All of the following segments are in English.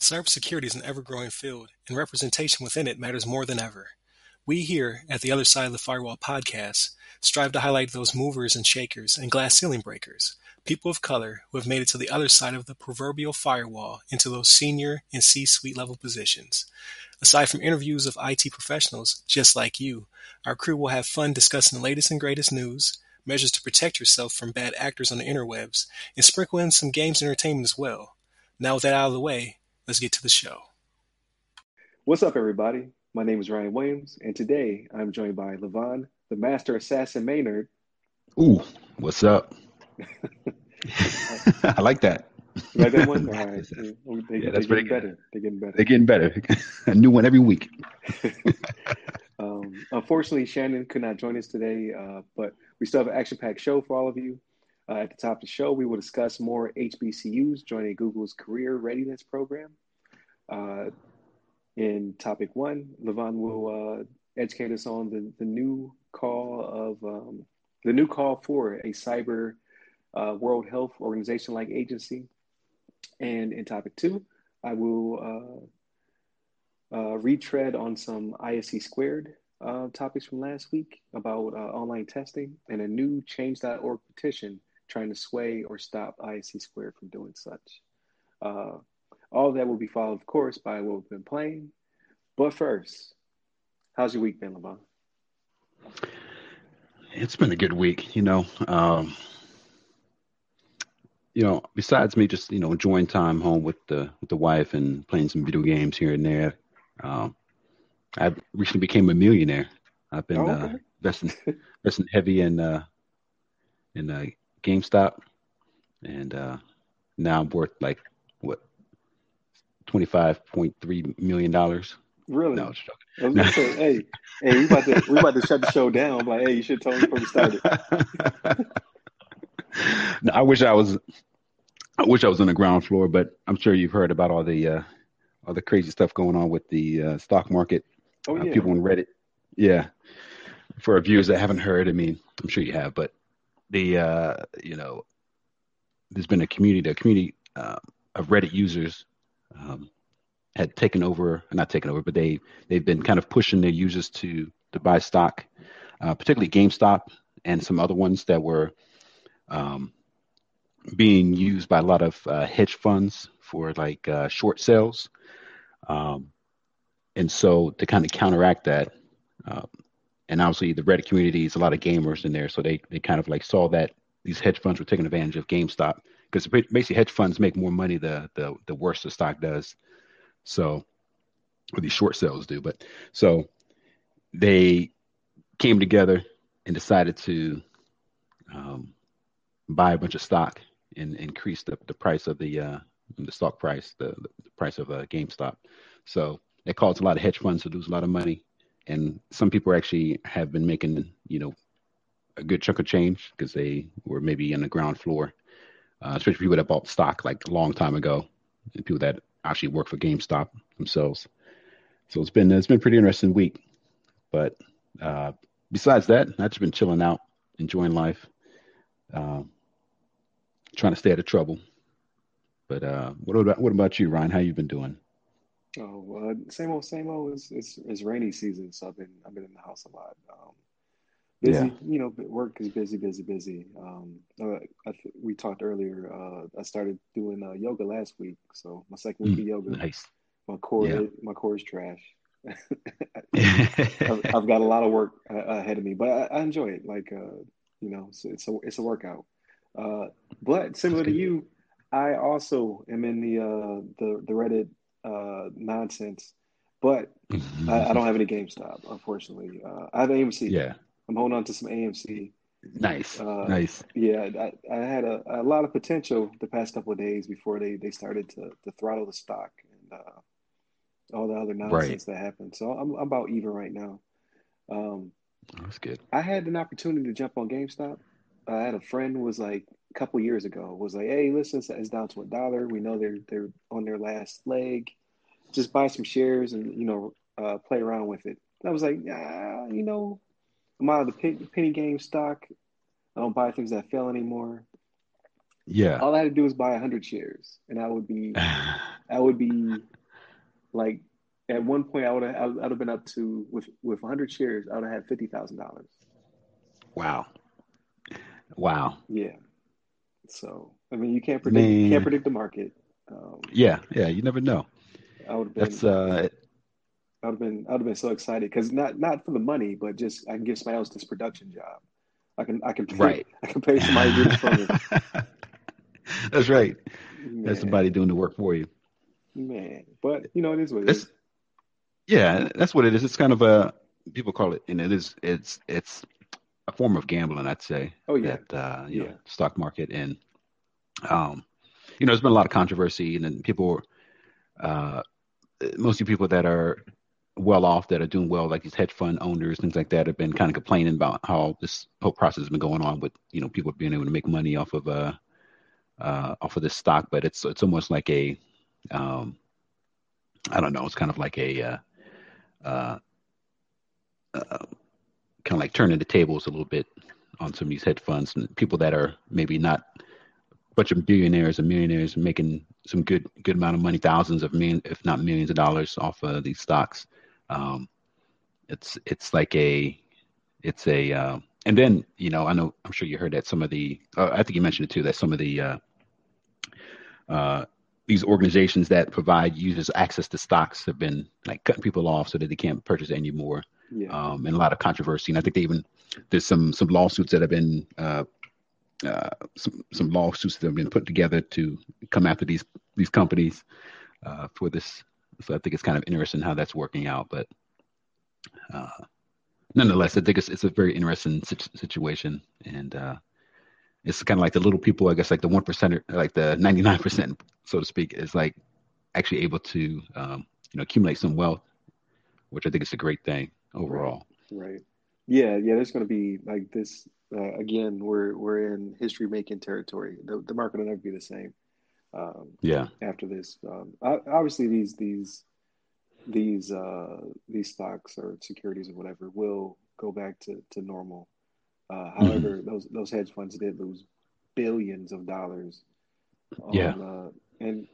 Cybersecurity is an ever-growing field, and representation within it matters more than ever. We here at the Other Side of the Firewall podcast strive to highlight those movers and shakers and glass ceiling breakers, people of color who have made it to the other side of the proverbial firewall into those senior and C-suite level positions. Aside from interviews of IT professionals just like you, our crew will have fun discussing the latest and greatest news, measures to protect yourself from bad actors on the interwebs, and sprinkle in some games and entertainment as well. Now with that out of the way, let's get to the show. What's up, everybody? My name is Ryan Williams, and today I'm joined by Levon, the Master Assassin Maynard. Ooh, what's up? I like that. You like that one? All right. They, yeah, that's pretty getting good. better. They're getting better. They're getting better. A new one every week. um, unfortunately, Shannon could not join us today, uh, but we still have an action-packed show for all of you. Uh, at the top of the show, we will discuss more HBCUs joining Google's Career Readiness Program. Uh, in topic one, Levon will uh, educate us on the, the new call of um, the new call for a cyber uh, World Health Organization like agency. And in topic two, I will uh, uh, retread on some ISC squared topics from last week about online testing and a new change.org petition trying to sway or stop ISC squared from doing such. Uh, all that will be followed, of course, by what we've been playing. But first, how's your week been, Levon? It's been a good week, you know. Um, you know, besides me just you know enjoying time home with the with the wife and playing some video games here and there, um, I recently became a millionaire. I've been Oh, uh, investing investing heavy in uh, in uh, GameStop, and uh, now I'm worth like what twenty five point three million dollars. Really? No, I was gonna say, hey, hey, we about to we about to shut the show down. I'm like, hey, you should have told me before we started. no, I wish I was. I wish I was on the ground floor, but I'm sure you've heard about all the uh, all the crazy stuff going on with the uh, stock market. Oh uh, yeah. people on Reddit. Yeah. For our viewers that haven't heard, I mean, I'm sure you have, but the uh, you know, there's been a community, a community uh, of Reddit users um, had taken over, not taken over, but they they've been kind of pushing their users to to buy stock, uh, particularly GameStop and some other ones that were um, being used by a lot of uh, hedge funds for like uh, short sales. Um, and so to kind of counteract that, uh, and obviously the Reddit community is a lot of gamers in there, so they they kind of like saw that these hedge funds were taking advantage of GameStop because basically hedge funds make more money the the the worse the stock does. So, or these short sales do, but so they came together and decided to um, buy a bunch of stock and increase the, the price of the uh, the stock price, the, the price of uh, GameStop. So it caused a lot of hedge funds to lose a lot of money, and some people actually have been making you know a good chunk of change because they were maybe on the ground floor, uh, especially people that bought stock like a long time ago, and people that actually work for GameStop themselves. So it's been it's been pretty interesting week, but uh, besides that, I've just been chilling out, enjoying life, um, trying to stay out of trouble. But uh, what about what about you, Ryan? How you been doing? Oh, uh, same old, same old. It's, it's it's rainy season, so I've been I've been in the house a lot. Um, busy, Yeah. you know. Work is busy, busy, busy. Um, uh, I th- we talked earlier. Uh, I started doing uh, yoga last week, so my second week of yoga. Nice. My core, Yeah. my core is trash. I've, I've got a lot of work uh, ahead of me, but I, I enjoy it. Like, uh, you know, it's, it's a it's a workout. Uh, but similar to you, I also am in the uh, the the Reddit uh, nonsense, but I, I don't have any GameStop, unfortunately. Uh, I have AMC. Yeah. I'm holding on to some AMC. Nice. Uh, nice. Yeah, I, I had a, a lot of potential the past couple of days before they, they started to, to throttle the stock and uh, all the other nonsense that happened. So I'm, I'm about even right now. Um, That's good. I had an opportunity to jump on GameStop. I had a friend who was like a couple years ago was like, "Hey, listen, it's- down to a dollar. We know they're they're on their last leg. Just buy some shares and you know uh, play around with it." And I was like, "Yeah, you know, I'm out of the penny, penny game stock. I don't buy things that fail anymore. Yeah. All I had to do was buy 100 shares, and I would be I would be like at one point I would have I would have been up to with with 100 shares I would have had fifty thousand dollars. Wow. Wow. Yeah. So I mean, you can't predict you can't predict the market. Um, yeah, yeah, you never know. I would have been. That's uh. I would have been. I would have been so excited because not not for the money, but just I can give somebody else this production job. I can I can pay, right. I can pay somebody to do this for me. That's right. Man. That's somebody doing the work for you. Man, but you know it is what it is. Yeah, that's what it is. It's kind of a people call it, and it is. It's it's a form of gambling, I'd say. Oh yeah. That, uh, you yeah. know, stock market and um, you know, there's been a lot of controversy, and then people, uh, mostly people that are well off, that are doing well, like these hedge fund owners, things like that, have been kind of complaining about how this whole process has been going on with, you know, people being able to make money off of uh, uh off of this stock, but it's it's almost like a, um, I don't know, it's kind of like a, uh, uh, uh kind of like turning the tables a little bit on some of these hedge funds and people that are maybe not bunch of billionaires and millionaires making some good good amount of money, thousands of million, if not millions of dollars off of these stocks. Um, it's it's like a it's a uh, and then you know I know I'm sure you heard that some of the uh, I think you mentioned it too that some of the uh, uh, these organizations that provide users access to stocks have been like cutting people off so that they can't purchase anymore. Yeah. Um, and a lot of controversy. And I think they even there's some some lawsuits that have been uh, uh, some some lawsuits that have been put together to come after these these companies uh, for this. So I think it's kind of interesting how that's working out. But uh, nonetheless, I think it's it's a very interesting situation, and uh, it's kind of like the little people. I guess like the one percent, like the ninety nine percent, so to speak, is like actually able to um, you know accumulate some wealth, which I think is a great thing overall. Right. right. Yeah, yeah. There's going to be like this uh, again, we're we're in history making territory. The, the market will never be the same. Um, yeah. After this, um, obviously these these these uh, these stocks or securities or whatever will go back to to normal. Uh, mm-hmm. however, mm-hmm. those those hedge funds did lose billions of dollars. On, yeah. Uh, and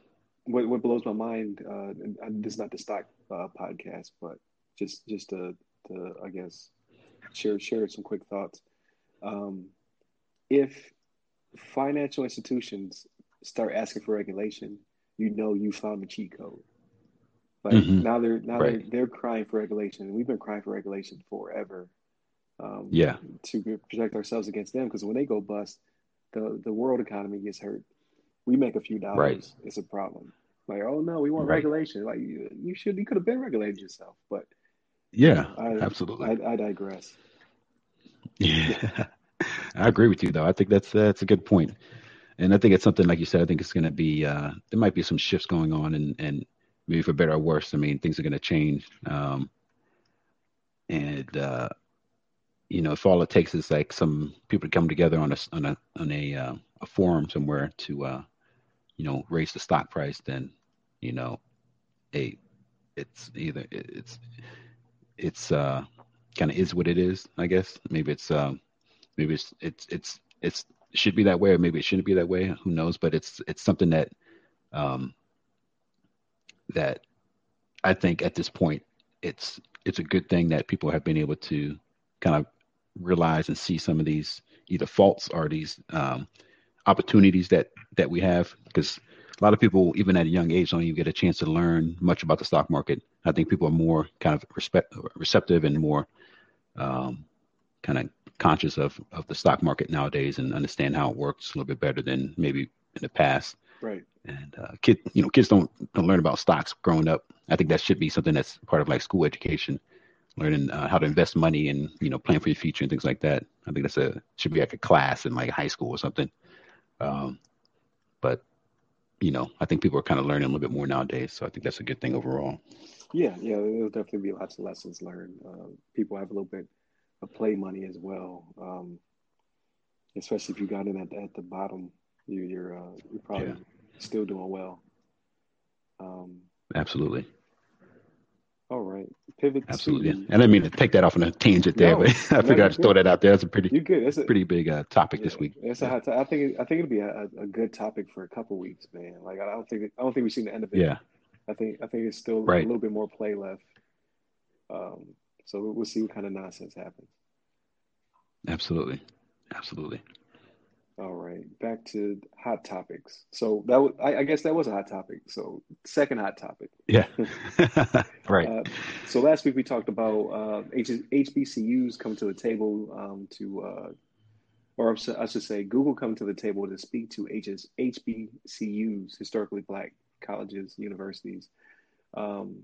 what what blows my mind, uh, and this is not the stock uh, podcast, but just just to, to I guess share share some quick thoughts um, if financial institutions start asking for regulation, you know you found the cheat code. Like mm-hmm. now they're now right. they're, they're crying for regulation. And we've been crying for regulation forever. Um, yeah, to protect ourselves against them because when they go bust, the the world economy gets hurt. We make a few dollars. Right. It's a problem. Like, oh no, we want right. regulation. Like you, you should, you could have been regulated yourself. But yeah, I, absolutely. I, I digress. Yeah, I agree with you though. I think that's that's a good point. point, and I think it's something like you said. I think it's going to be uh, there might be some shifts going on, and and maybe for better or worse. I mean, things are going to change, um, and uh, you know, if all it takes is like some people to come together on a on a on a uh, a forum somewhere to uh, you know raise the stock price, then you know, a it's either it's it's uh kind of is what it is. I guess maybe it's um, maybe it's it's it's it's it should be that way, or maybe it shouldn't be that way. Who knows? But it's it's something that um, that I think at this point it's it's a good thing that people have been able to kind of realize and see some of these either faults or these um, opportunities that that we have because a lot of people even at a young age don't even get a chance to learn much about the stock market i think people are more kind of respect, receptive and more um, kind of conscious of of the stock market nowadays and understand how it works a little bit better than maybe in the past. Right. And uh, kid, you know, kids don't don't learn about stocks growing up. I think that should be something that's part of like school education, learning uh, how to invest money and you know plan for your future and things like that. I think that's a should be like a class in like high school or something. Um, but you know, I think people are kind of learning a little bit more nowadays, so I think that's a good thing overall. Yeah, yeah, there'll definitely be lots of lessons learned. Uh, people have a little bit of play money as well, um, especially if you got in at, at the bottom. You, you're uh, you're probably yeah. still doing well. Um, Absolutely. All right. pivot. Absolutely. To, and I mean to take that off on a tangent there, no, but I figured I'd throw that out there. That's a pretty, you good. That's a pretty big uh, topic yeah, this week. It's a hot. T- I think. I think it'll be a, a, good topic for a couple weeks, man. Like I don't think. I don't think we've seen the end of it. Yeah. I think. I think it's still right. a little bit more play left. Um. So we'll see what kind of nonsense happens. Absolutely. Absolutely. All right, back to hot topics. So that was, I, I, guess that was a hot topic. So second hot topic. Yeah. right. Uh, so last week we talked about uh, H- HBCUs coming to the table um, to, uh, or I should say, Google coming to the table to speak to H's, HBCUs, historically black colleges, universities, um,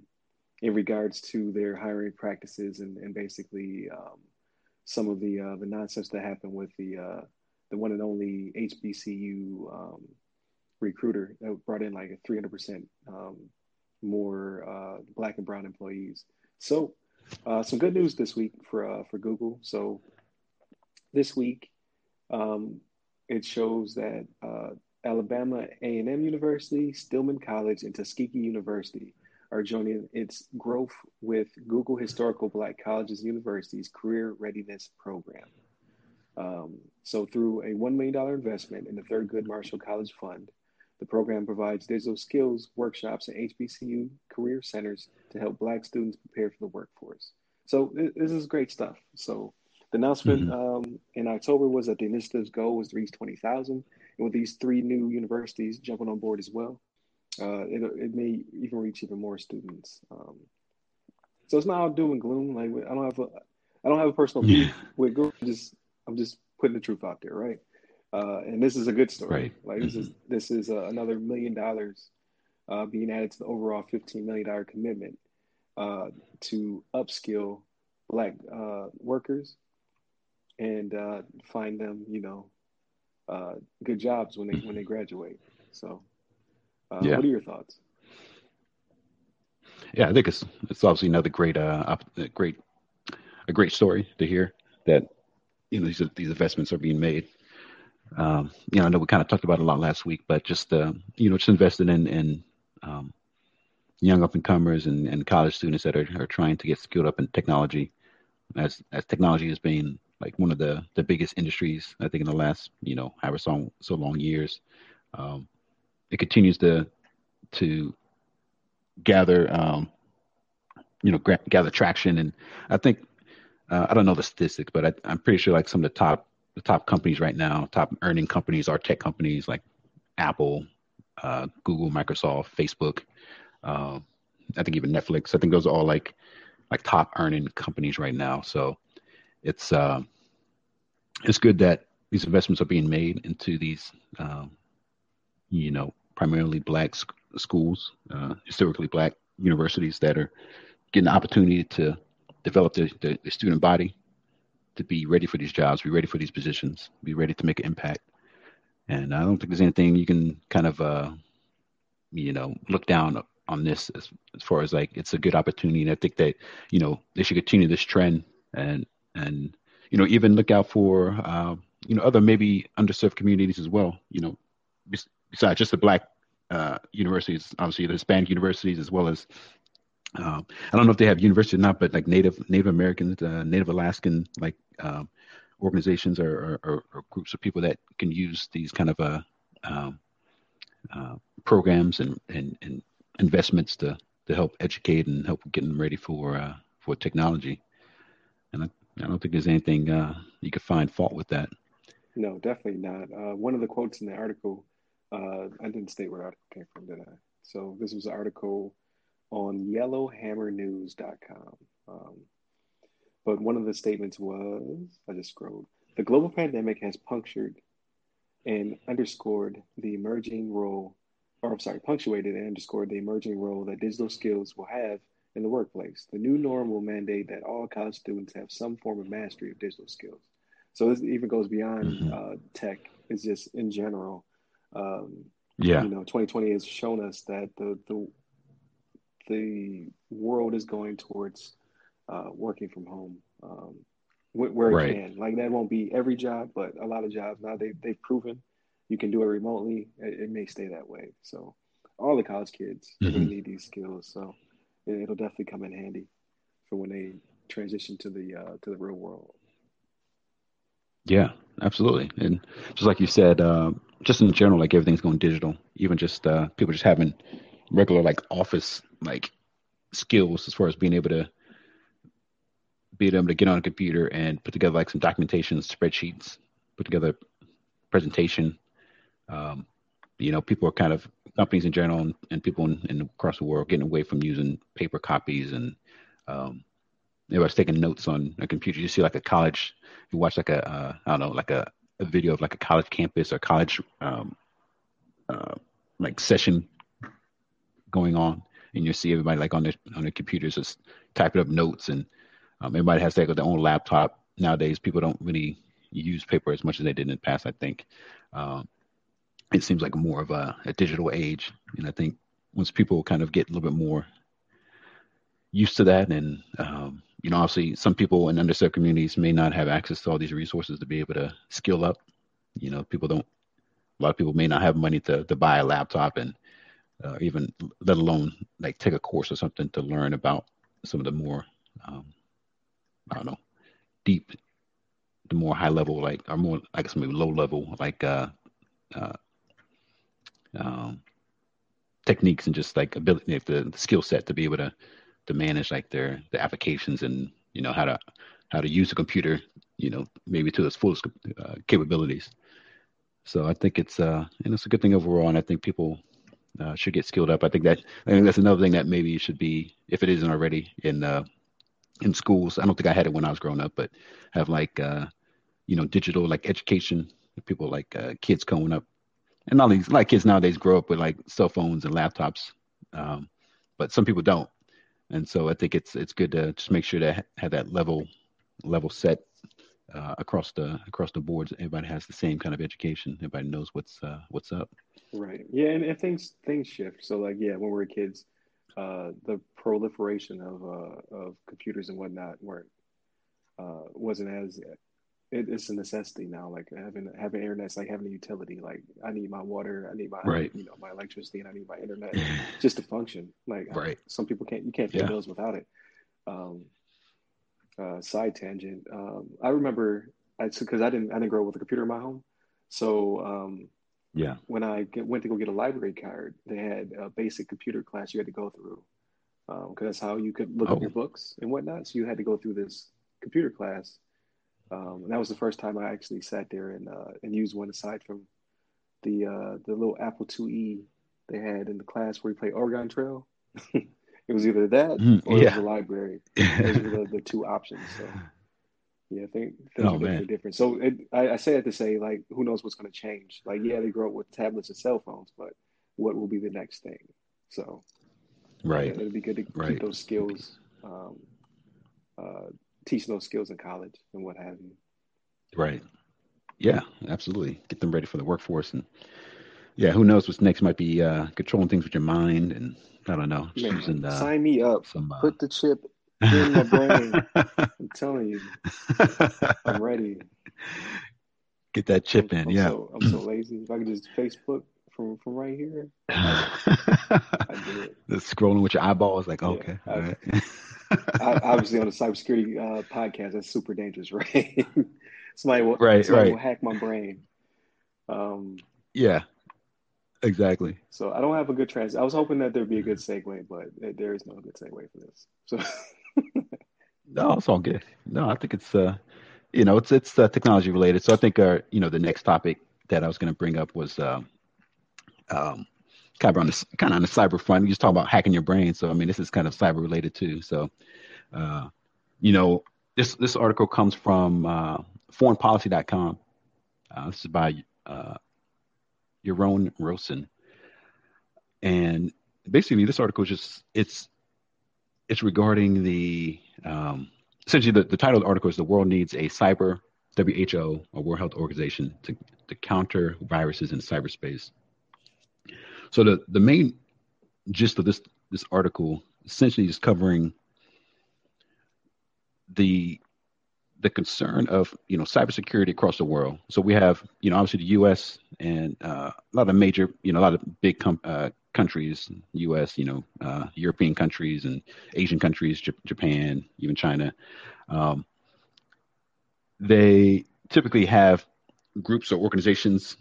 in regards to their hiring practices and, and basically um, some of the uh, the nonsense that happened with the uh, the one and only HBCU um, recruiter that brought in like a 300% um, more uh, black and brown employees. So, uh, some good news this week for uh, for Google. So, this week, um, it shows that uh, Alabama A&M University, Stillman College, and Tuskegee University are joining its Growth with Google Historical Black Colleges and Universities Career Readiness Program. Um, so, through a $1 million investment in the Thurgood Marshall College Fund, the program provides digital skills workshops and HBCU career centers to help Black students prepare for the workforce. So, this is great stuff. So, the announcement mm-hmm. um, in October was that the initiative's goal was to reach 20,000. With these three new universities jumping on board as well, uh, it, it may even reach even more students. Um, so it's not all doom and gloom. Like I don't have a, I don't have a personal beef with Google. Just I'm just putting the truth out there, right? Uh, and this is a good story. Right. Like this is mm-hmm. this is uh, another million dollars uh, being added to the overall fifteen million dollar commitment uh, to upskill black uh, workers and uh, find them, you know, good jobs when they when they graduate. So, yeah. what are your thoughts? Yeah, I think it's it's obviously another great uh great a great story to hear that you know these these investments are being made. Um, you know, I know we kind of talked about it a lot last week, but just uh, you know, just invested in in um, young up and comers and, and college students that are, are trying to get skilled up in technology, as as technology has been like one of the the biggest industries I think in the last you know however so so long years. Um, it continues to to gather um, you know gra- gather traction, and I think uh, I don't know the statistics, but I, I'm pretty sure like some of the top the top companies right now, top earning companies are tech companies like Apple, uh, Google, Microsoft, Facebook. Uh, I think even Netflix. I think those are all like like top earning companies right now. So it's uh, it's good that these investments are being made into these, um, you know, primarily black sc- schools, uh, historically black universities that are getting the opportunity to develop the, the, the, student body to be ready for these jobs, be ready for these positions, be ready to make an impact. And I don't think there's anything you can kind of, uh, you know, look down on this as, as far as like it's a good opportunity. And I think that you know they should continue this trend and and you know even look out for uh, you know other maybe underserved communities as well. You know, besides just the black uh, universities, obviously the Hispanic universities as well as um, I don't know if they have university or not, but like Native Native Americans, uh, Native Alaskan like um, organizations or, or, or, groups of people that can use these kind of uh, um, uh, programs and, and, and investments to to help educate and help get them ready for uh, for technology. And I, I, don't think there's anything uh, you could find fault with that. No, definitely not. Uh, one of the quotes in the article, I didn't state where the article came from, did I? So this was an article on yellowhammernews.com. Um, but one of the statements was I just scrolled the global pandemic has punctured and underscored the emerging role, or I'm sorry, punctuated and underscored the emerging role that digital skills will have in the workplace. The new norm will mandate that all college students have some form of mastery of digital skills. So this even goes beyond mm-hmm. uh, tech. It's just in general. Um, yeah. You know, 2020 has shown us that the the the world is going towards uh, working from home um, where it right. can. Like that won't be every job, but a lot of jobs now they they've proven you can do it remotely. It, it may stay that way. So all the college kids mm-hmm. really need these skills. So it, will definitely come in handy for when they transition to the uh, to the real world. Yeah, absolutely. And just like you said, uh, just in general, like everything's going digital. Even just uh, people just having regular like office like skills as far as being able to be able to get on a computer and put together like some documentation, spreadsheets, put together presentation. Um, you know, people are kind of companies in general and, and people in, in, across the world getting away from using paper copies and um, everybody's taking notes on a computer. You see like a college, you watch like a uh, I don't know, like a, a video of like a college campus or college um, uh, like session going on, and you see everybody like on their on their computers just typing up notes, and um, everybody has their, their own laptop. Nowadays, people don't really use paper as much as they did in the past. I think um, it seems like more of a, a digital age, and I think once people kind of get a little bit more used to that and um, you know obviously some people in underserved communities may not have access to all these resources to be able to skill up. You know people don't a lot of people may not have money to, to buy a laptop and uh, even let alone like take a course or something to learn about some of the more um, i don't know deep the more high level like or more i guess maybe low level like uh, uh um, techniques and just like ability the, the skill set to be able to to manage like their the applications and you know how to how to use a computer you know maybe to its fullest uh, capabilities. So i think it's uh and it's a good thing overall and i think people uh, should get skilled up. I think that i think that's another thing that maybe should be if it isn't already in uh in schools. I don't think i had it when i was growing up but have like uh you know digital like education people like uh, kids coming up and all these like kids nowadays grow up with like cell phones and laptops um, but some people don't and so I think it's it's good to just make sure to have that level level set uh, across the across the boards. Everybody has the same kind of education. Everybody knows what's uh, what's up. Right. Yeah, and, and things things shift. So like yeah, when we were kids, uh, the proliferation of uh, of computers and whatnot weren't uh, wasn't as it, it's a necessity now. Like having having internet's like having a utility. Like I need my water, I need my right. you know my electricity, and I need my internet just to function. Like right. Some people can't you can't pay yeah. bills without it. Um, uh, side tangent. Um, I remember I because I didn't I didn't grow up with a computer in my home, so um, yeah. When I get, went to go get a library card, they had a basic computer class you had to go through because um, that's how you could look oh. up your books and whatnot. So you had to go through this computer class um, and that was the first time I actually sat there and uh, and used one aside from the uh, the little Apple IIe they had in the class where we play Oregon Trail. it was either that mm, or yeah. the library. Those were the, the, two options. So yeah, I think things oh, are different. So it, I, I, say that to say like, who knows what's going to change? Like, yeah, they grow up with tablets and cell phones, but what will be the next thing? So right, yeah, it'd be good to right. keep those skills um, uh, teaching those skills in college and what have you. Right. Yeah, absolutely. Get them ready for the workforce and yeah, who knows what's next might be uh, controlling things with your mind and I don't know. Man, using, uh, sign me up. Some, uh... Put the chip in my brain. I'm telling you, I'm ready. Get that chip I'm, in. I'm yeah. So, I'm so lazy. If I could just Facebook from from right here, I, it. The scrolling with your eyeballs, like okay, yeah, all right. obviously on a cybersecurity uh, podcast, that's super dangerous, right? somebody will, right, somebody right. will hack my brain. Um, yeah, exactly. So I don't have a good trans. I was hoping that there'd be a good segue, but there is no good segue for this. So no, it's all good. No, I think it's uh, you know, it's it's uh, technology related. So I think our you know, the next topic that I was going to bring up was um, um, kind of on the kind of on the cyber front. You just talk about hacking your brain. So I mean, this is kind of cyber related too. So, uh, you know, this this article comes from uh, foreignpolicy.com. Uh, this is by uh, Yaron Rosen, and basically this article is just it's it's regarding the um, essentially the, the title of the article is the world needs a cyber WHO or World Health Organization to, to counter viruses in cyberspace. So the the main gist of this this article essentially is covering the the concern of you know cybersecurity across the world. So we have you know obviously the U.S. and uh, a lot of major you know a lot of big com- uh, countries, U.S., you know, uh, European countries and Asian countries, J- Japan, even China, um, they typically have groups or organizations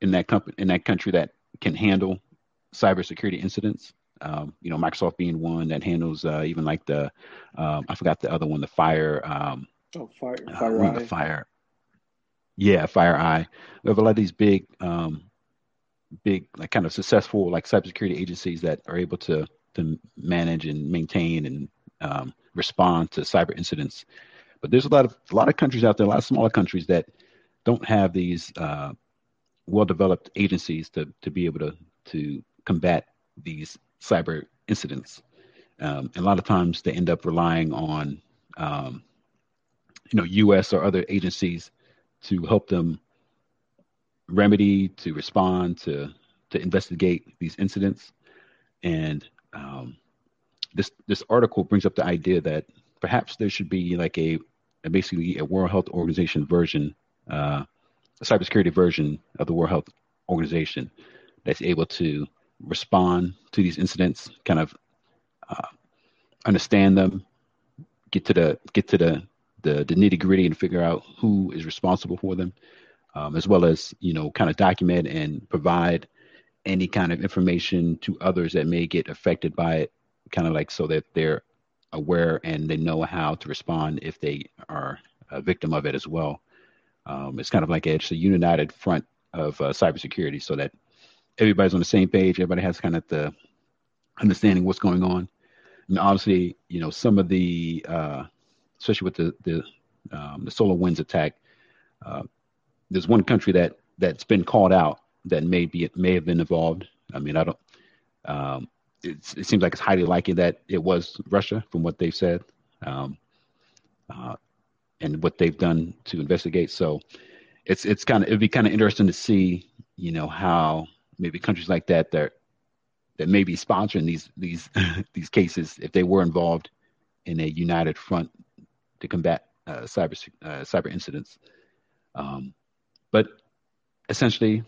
in that company in that country that can handle cybersecurity incidents. Um, you know, Microsoft being one that handles uh, even like the um, I forgot the other one, the fire. Um, oh, fire, uh, fire, uh, the fire. Yeah, FireEye. We have a lot of these big, um, big like kind of successful like cybersecurity agencies that are able to to manage and maintain and um, respond to cyber incidents. But there's a lot of a lot of countries out there, a lot of smaller countries that don't have these uh, well-developed agencies to to be able to to combat these cyber incidents. Um, and a lot of times they end up relying on um, you know U.S. or other agencies to help them remedy, to respond, to to investigate these incidents. And um, this this article brings up the idea that perhaps there should be like a, a basically a World Health Organization version, uh, a cybersecurity version of the World Health Organization that's able to respond to these incidents, kind of uh, understand them, get to the get to the the, the nitty gritty and figure out who is responsible for them, um, as well as you know kind of document and provide any kind of information to others that may get affected by it, kind of like so that they're aware and they know how to respond if they are a victim of it as well. Um, it's kind of like it's a united front of uh, cybersecurity, so that everybody's on the same page. Everybody has kind of the understanding what's going on. And obviously, you know, some of the uh, especially with the the um, the SolarWinds attack. Uh, there's one country that that's been called out that may be may have been involved. I mean, I don't. Um, it seems like it's highly likely that it was Russia, from what they've said, um, uh, and what they've done to investigate. So, it's it's kind of it'd be kind of interesting to see, you know, how maybe countries like that that that may be sponsoring these these these cases if they were involved in a united front to combat uh, cyber uh, cyber incidents. Um, but essentially,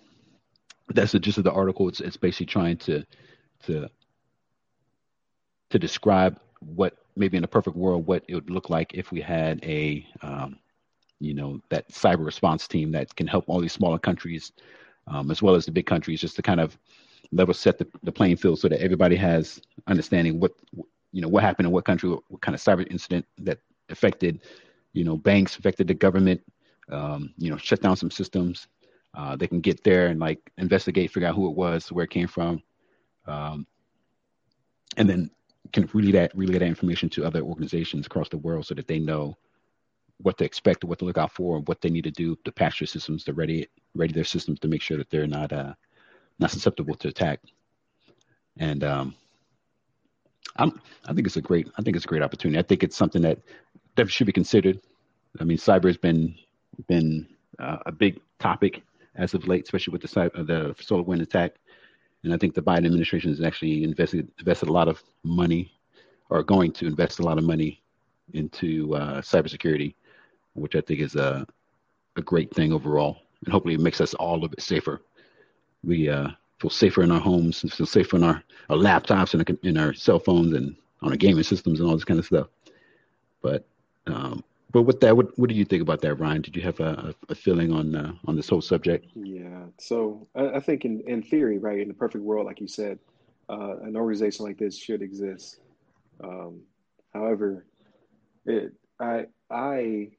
that's the gist of the article. It's it's basically trying to to to describe what maybe in a perfect world what it would look like if we had a um, you know that cyber response team that can help all these smaller countries um, as well as the big countries just to kind of level set the, the playing field so that everybody has understanding what you know what happened in what country what, what kind of cyber incident that affected, you know, banks, affected the government, um, you know, shut down some systems. Uh, they can get there and like investigate, figure out who it was, where it came from, um, and then can relay that relay that information to other organizations across the world so that they know what to expect, what to look out for, and what they need to do to patch their systems, to ready ready their systems to make sure that they're not uh, not susceptible to attack. And um, I'm, I think it's a great I think it's a great opportunity. I think it's something that that should be considered. I mean, cyber has been been uh, a big topic as of late, especially with the cyber, the SolarWind attack. And I think the Biden administration has actually invested invested a lot of money, or going to invest a lot of money into uh, cybersecurity, which I think is a a great thing overall, and hopefully it makes us all a bit safer. We uh, feel safer in our homes, and feel safer in our, our laptops and in our cell phones and on our gaming systems and all this kind of stuff. But um, but with that, what what do you think about that, Ryan? Did you have a, a feeling on uh, on this whole subject? Yeah. So I, I, think in in theory, right, in the perfect world, like you said, uh, an organization like this should exist. Um, however, it I I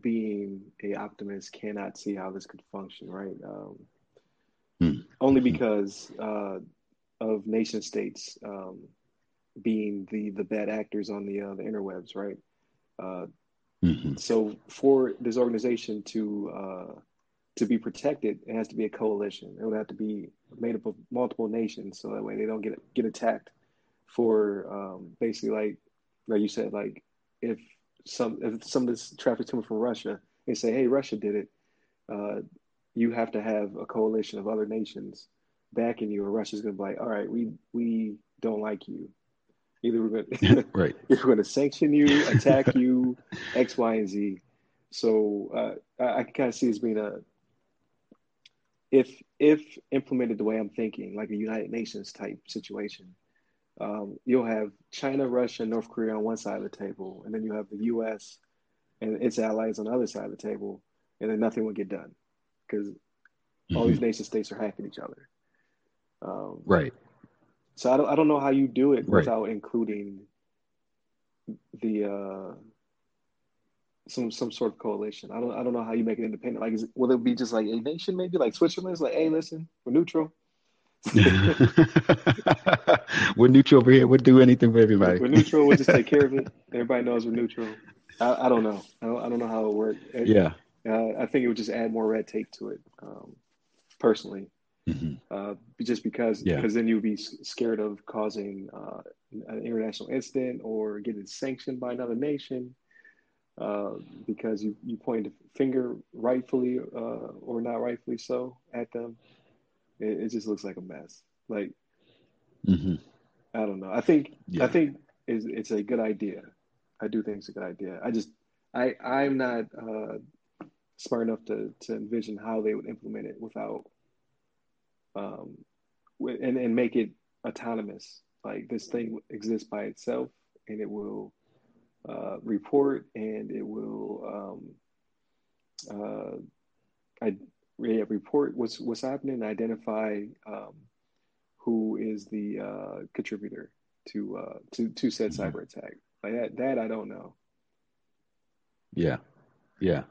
being a optimist cannot see how this could function, right? Um, hmm. Only because uh, of nation states um, being the the bad actors on the uh, the interwebs, right? Uh, mm-hmm. So for this organization to uh, to be protected, it has to be a coalition. It would have to be made up of multiple nations, so that way they don't get get attacked. For um, basically, like like you said, like if some if some of this traffic coming from Russia, they say, "Hey, Russia did it." Uh, you have to have a coalition of other nations backing you, or Russia's going to be like, "All right, we we don't like you. Either we're going to right. we're going to sanction you, attack you, X, Y, and Z." So uh, I, I can kind of see this being a if if implemented the way I'm thinking, like a United Nations type situation, um, you'll have China, Russia, and North Korea on one side of the table, and then you have the U.S. and its allies on the other side of the table, and then nothing will get done because mm-hmm. all these mm-hmm. nation states are hacking each other. Um, right. So I don't I don't know how you do it right. without including the uh, some some sort of coalition. I don't I don't know how you make it independent. Like, is will it be just like a nation, maybe like Switzerland's like, hey, listen, we're neutral. we're neutral over here. We'll do anything for everybody. We're neutral. We'll just take care of it. Everybody knows we're neutral. I, I don't know. I don't, I don't know how it works. Yeah. Uh, I think it would just add more red tape to it. Um, personally, mm-hmm. uh, just because yeah. because then you'd be scared of causing uh, an international incident or getting sanctioned by another nation uh, because you you point a finger rightfully uh, or not rightfully so at them. It, it, just looks like a mess. Like mm-hmm. I don't know. I think yeah. I think it's, it's a good idea. I do think it's a good idea. I just I I'm not uh, smart enough to to envision how they would implement it without um and and make it autonomous. Like this thing exists by itself, and it will uh, report, and it will um, uh, I yeah, report what's what's happening, identify um, who is the uh, contributor to uh, to to said mm-hmm. cyber attack. Like that, that I don't know. Yeah, yeah.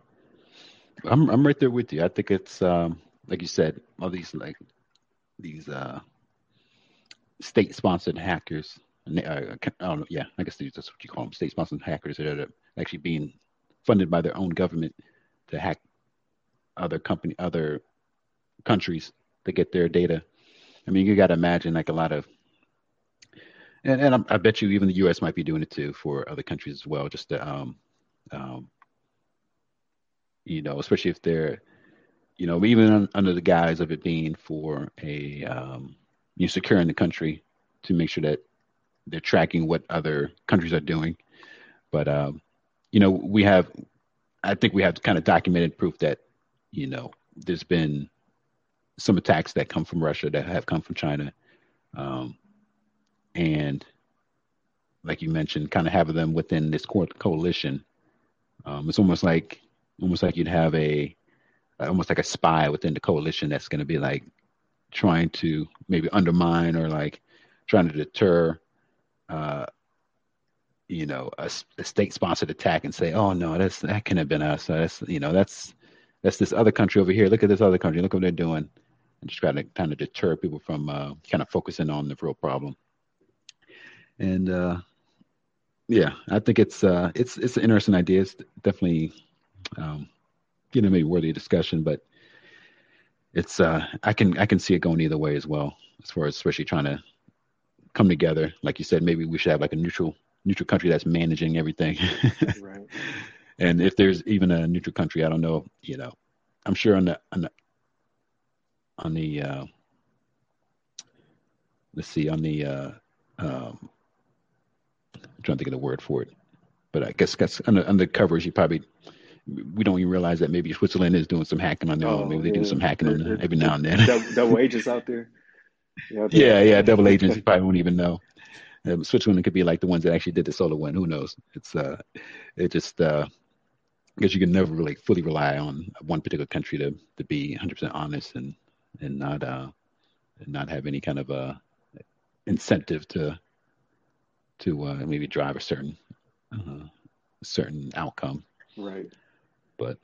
I'm I'm right there with you. I think it's um, like you said, all these like these uh, state sponsored hackers. Uh, I don't know, yeah, I guess that's what you call them, state sponsored hackers that are actually being funded by their own government to hack other company, other countries to get their data. I mean, you got to imagine like a lot of, and, and I, bet you even the U.S. might be doing it too for other countries as well, just to um, um, you know, especially if they're, you know, even under the guise of it being for a, um, you know, securing the country to make sure that they're tracking what other countries are doing. But, um, you know, we have, I think we have kind of documented proof that, you know, there's been some attacks that come from Russia that have come from China. Um, and like you mentioned, kind of having them within this coalition. Um, it's almost like almost like you'd have a almost like a spy within the coalition that's going to be like trying to maybe undermine or like trying to deter uh you know a, a state sponsored attack and say oh no that's that can have been us that's you know that's that's this other country over here look at this other country look what they're doing and just trying to kind of deter people from uh, kind of focusing on the real problem and uh yeah i think it's uh it's it's an interesting idea it's definitely um, you know, maybe worthy of discussion, but it's uh, I can I can see it going either way as well, as far as especially trying to come together. Like you said, maybe we should have like a neutral neutral country that's managing everything. right. And if there's even a neutral country, I don't know. You know, I'm sure on the on the on the uh, let's see on the uh, um, I'm trying to think of the word for it, but I guess that's under, under covers. You probably we don't even realize that maybe Switzerland is doing some hacking on their oh, own. Maybe they do some hacking on every now and then. double, double agents out there. Yeah, yeah, yeah, double agents. You probably won't even know. Um, Switzerland could be like the ones that actually did the SolarWinds. Who knows? It's uh, it just uh, because you can never really fully rely on one particular country to to be 100% honest and and not uh and not have any kind of uh incentive to to uh, maybe drive a certain uh, certain outcome. Right but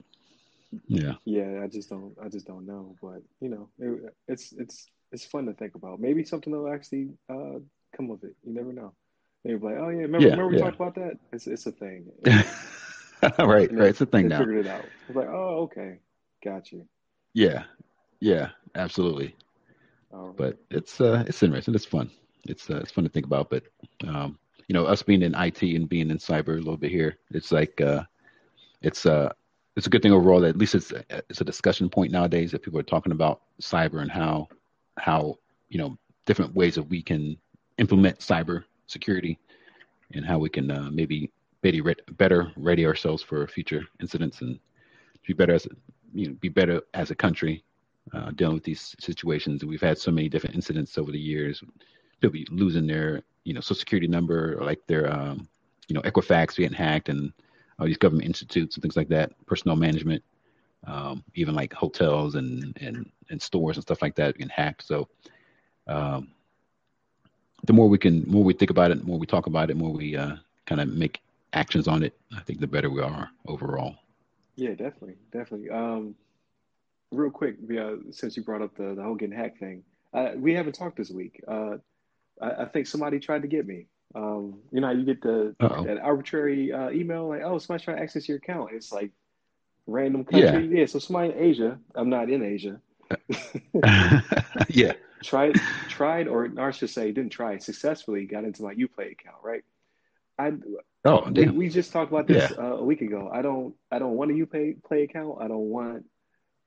yeah, yeah. I just don't. I just don't know. But you know, it, it's it's it's fun to think about. Maybe something will actually uh, come of it. You never know. Maybe like, oh yeah, remember, yeah, remember we yeah. talked about that? It's it's a thing. right, right. It's a thing now. Figured it out. I was like, oh okay, got you. Yeah, yeah, absolutely. Right. But it's uh, it's interesting. It's fun. It's uh, it's fun to think about. But um, you know, us being in IT and being in cyber a little bit here, it's like uh, it's uh, it's a good thing overall that at least it's it's a discussion point nowadays that people are talking about cyber and how how you know different ways that we can implement cyber security and how we can uh, maybe better better ready ourselves for future incidents and be better as you know be better as a country uh, dealing with these situations. We've had so many different incidents over the years. People losing their, you know, social security number or like their, um, you know, Equifax getting hacked and all these government institutes and things like that, personnel management, um, even like hotels and, and, and stores and stuff like that getting hacked. So, um, the more we can, more we think about it, more we talk about it, more we uh, kind of make actions on it, I think the better we are overall. Yeah, definitely, definitely. Um, real quick, yeah, since you brought up the the whole getting hacked thing, uh, we haven't talked this week. Uh, I, I, think somebody tried to get me. Um, you know, you get the Uh-oh. that arbitrary uh, email like, "Oh, somebody's trying to access your account." It's like random country. Yeah. yeah so somebody in Asia. I'm not in Asia. yeah. Tried, tried, or I should say, didn't try. Successfully got into my UPlay account. Right. I Oh, we, we, just talked about this yeah. uh, a week ago. I don't I don't want a UPlay play account. I don't want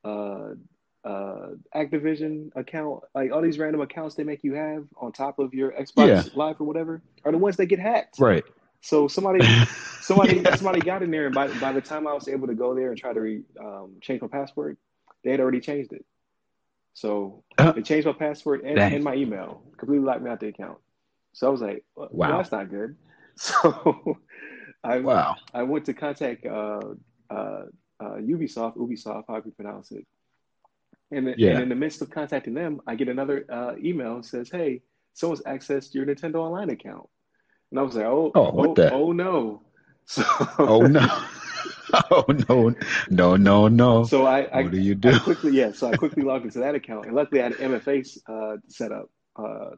uh uh Activision account. Like all these random accounts they make you have on top of your Xbox yeah. Live or whatever are the ones that get hacked. Right. So somebody somebody yeah. somebody got in there, and by by the time I was able to go there and try to re, um, change my password, they had already changed it. So uh, they changed my password and, and, my email, completely locked me out the account. So I was like, well, wow, that's not good. So I wow. I went to contact uh, uh, uh, Ubisoft, Ubisoft, however you pronounce it. And, yeah. and in the midst of contacting them, I get another uh, email that says, "Hey, someone's accessed your Nintendo Online account." And I was like, "Oh, oh, what oh, the? oh no!" So, oh no. oh no, no, no, no. So I, I what do you do? I quickly, yeah. So I quickly logged into that account, and luckily I had MFA uh, set up uh,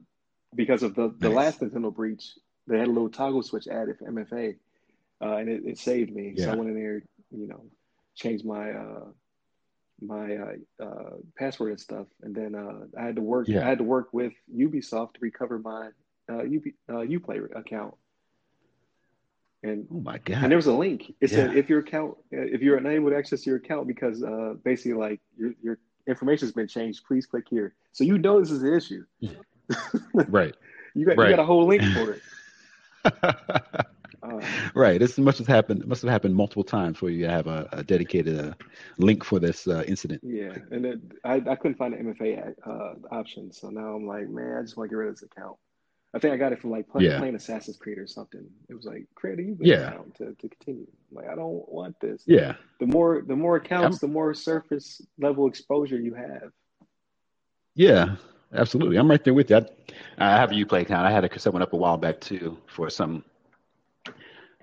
because of the the nice. last Nintendo breach they had a little toggle switch added for MFA, uh, and it, it, saved me. Yeah. So I went in there, you know, changed my uh, my uh, uh password and stuff, and then uh, I had to work. Yeah. I had to work with Ubisoft to recover my uh, Ub, UPlay account. And oh my god! And there was a link. It yeah. said if your account, if you're unable to access your account because basically like your your information has been changed, please click here. So you know this is an issue. right. You got right. you got a whole link for it. Uh, right. This must have happened. Must have happened multiple times where you have a, a dedicated uh, link for this uh, incident. Yeah, and then I, I couldn't find the MFA uh, option, so now I'm like, man, I just want to get rid of this account. I think I got it from like play, yeah. playing Assassin's Creed or something. It was like create a yeah. account to, to continue. I'm like I don't want this. Yeah. The more the more accounts, I'm, the more surface level exposure you have. Yeah, absolutely. I'm right there with you. I, have a UPlay account. I had a set one up a while back too for some.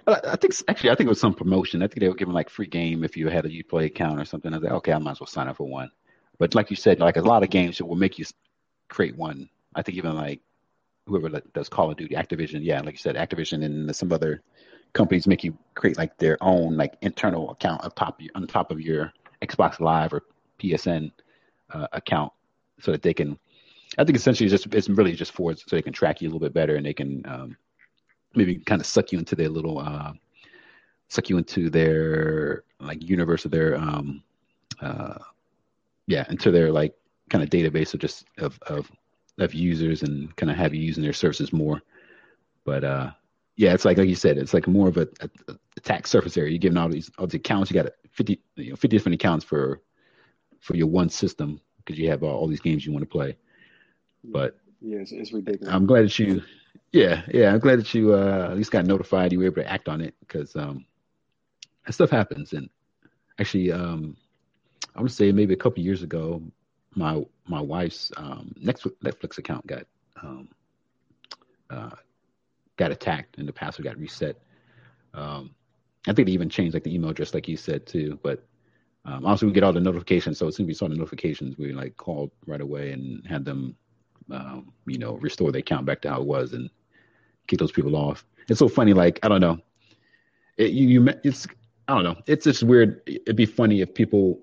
I think actually, I think it was some promotion. I think they were giving like free game if you had a UPlay account or something. I was like, okay, I might as well sign up for one. But like you said, like a lot of games will make you create one. I think even like whoever does Call of Duty, Activision, yeah, like you said, Activision and some other companies make you create like their own like internal account on top of, on top of your Xbox Live or PSN uh, account, so that they can I think essentially it's just it's really just for so they can track you a little bit better and they can um, maybe kind of suck you into their little uh, suck you into their like universe of their um, uh, yeah into their like kind of database of just of of of users and kind of have you using their services more. But uh, yeah, it's like like you said, it's like more of a, a, a attack surface area. You're giving all these all the accounts. You got 50 you know 50 different accounts for for your one system because you have all, all these games you want to play. But yeah, it's, it's, ridiculous. I'm glad that you, yeah, yeah, I'm glad that you uh, at least got notified. You were able to act on it because um, that stuff happens. And actually, um, I want to say maybe a couple years ago, my my wife's um, Netflix account got um, uh, got attacked and the password got reset. Um, I think they even changed like the email address, like you said too. But um, also, we get all the notifications. So as soon as we saw the notifications, we like called right away and had them um, you know, restore the account back to how it was and kick those people off. It's so funny. Like I don't know, it, you, you it's I don't know. It's just weird. It'd be funny if people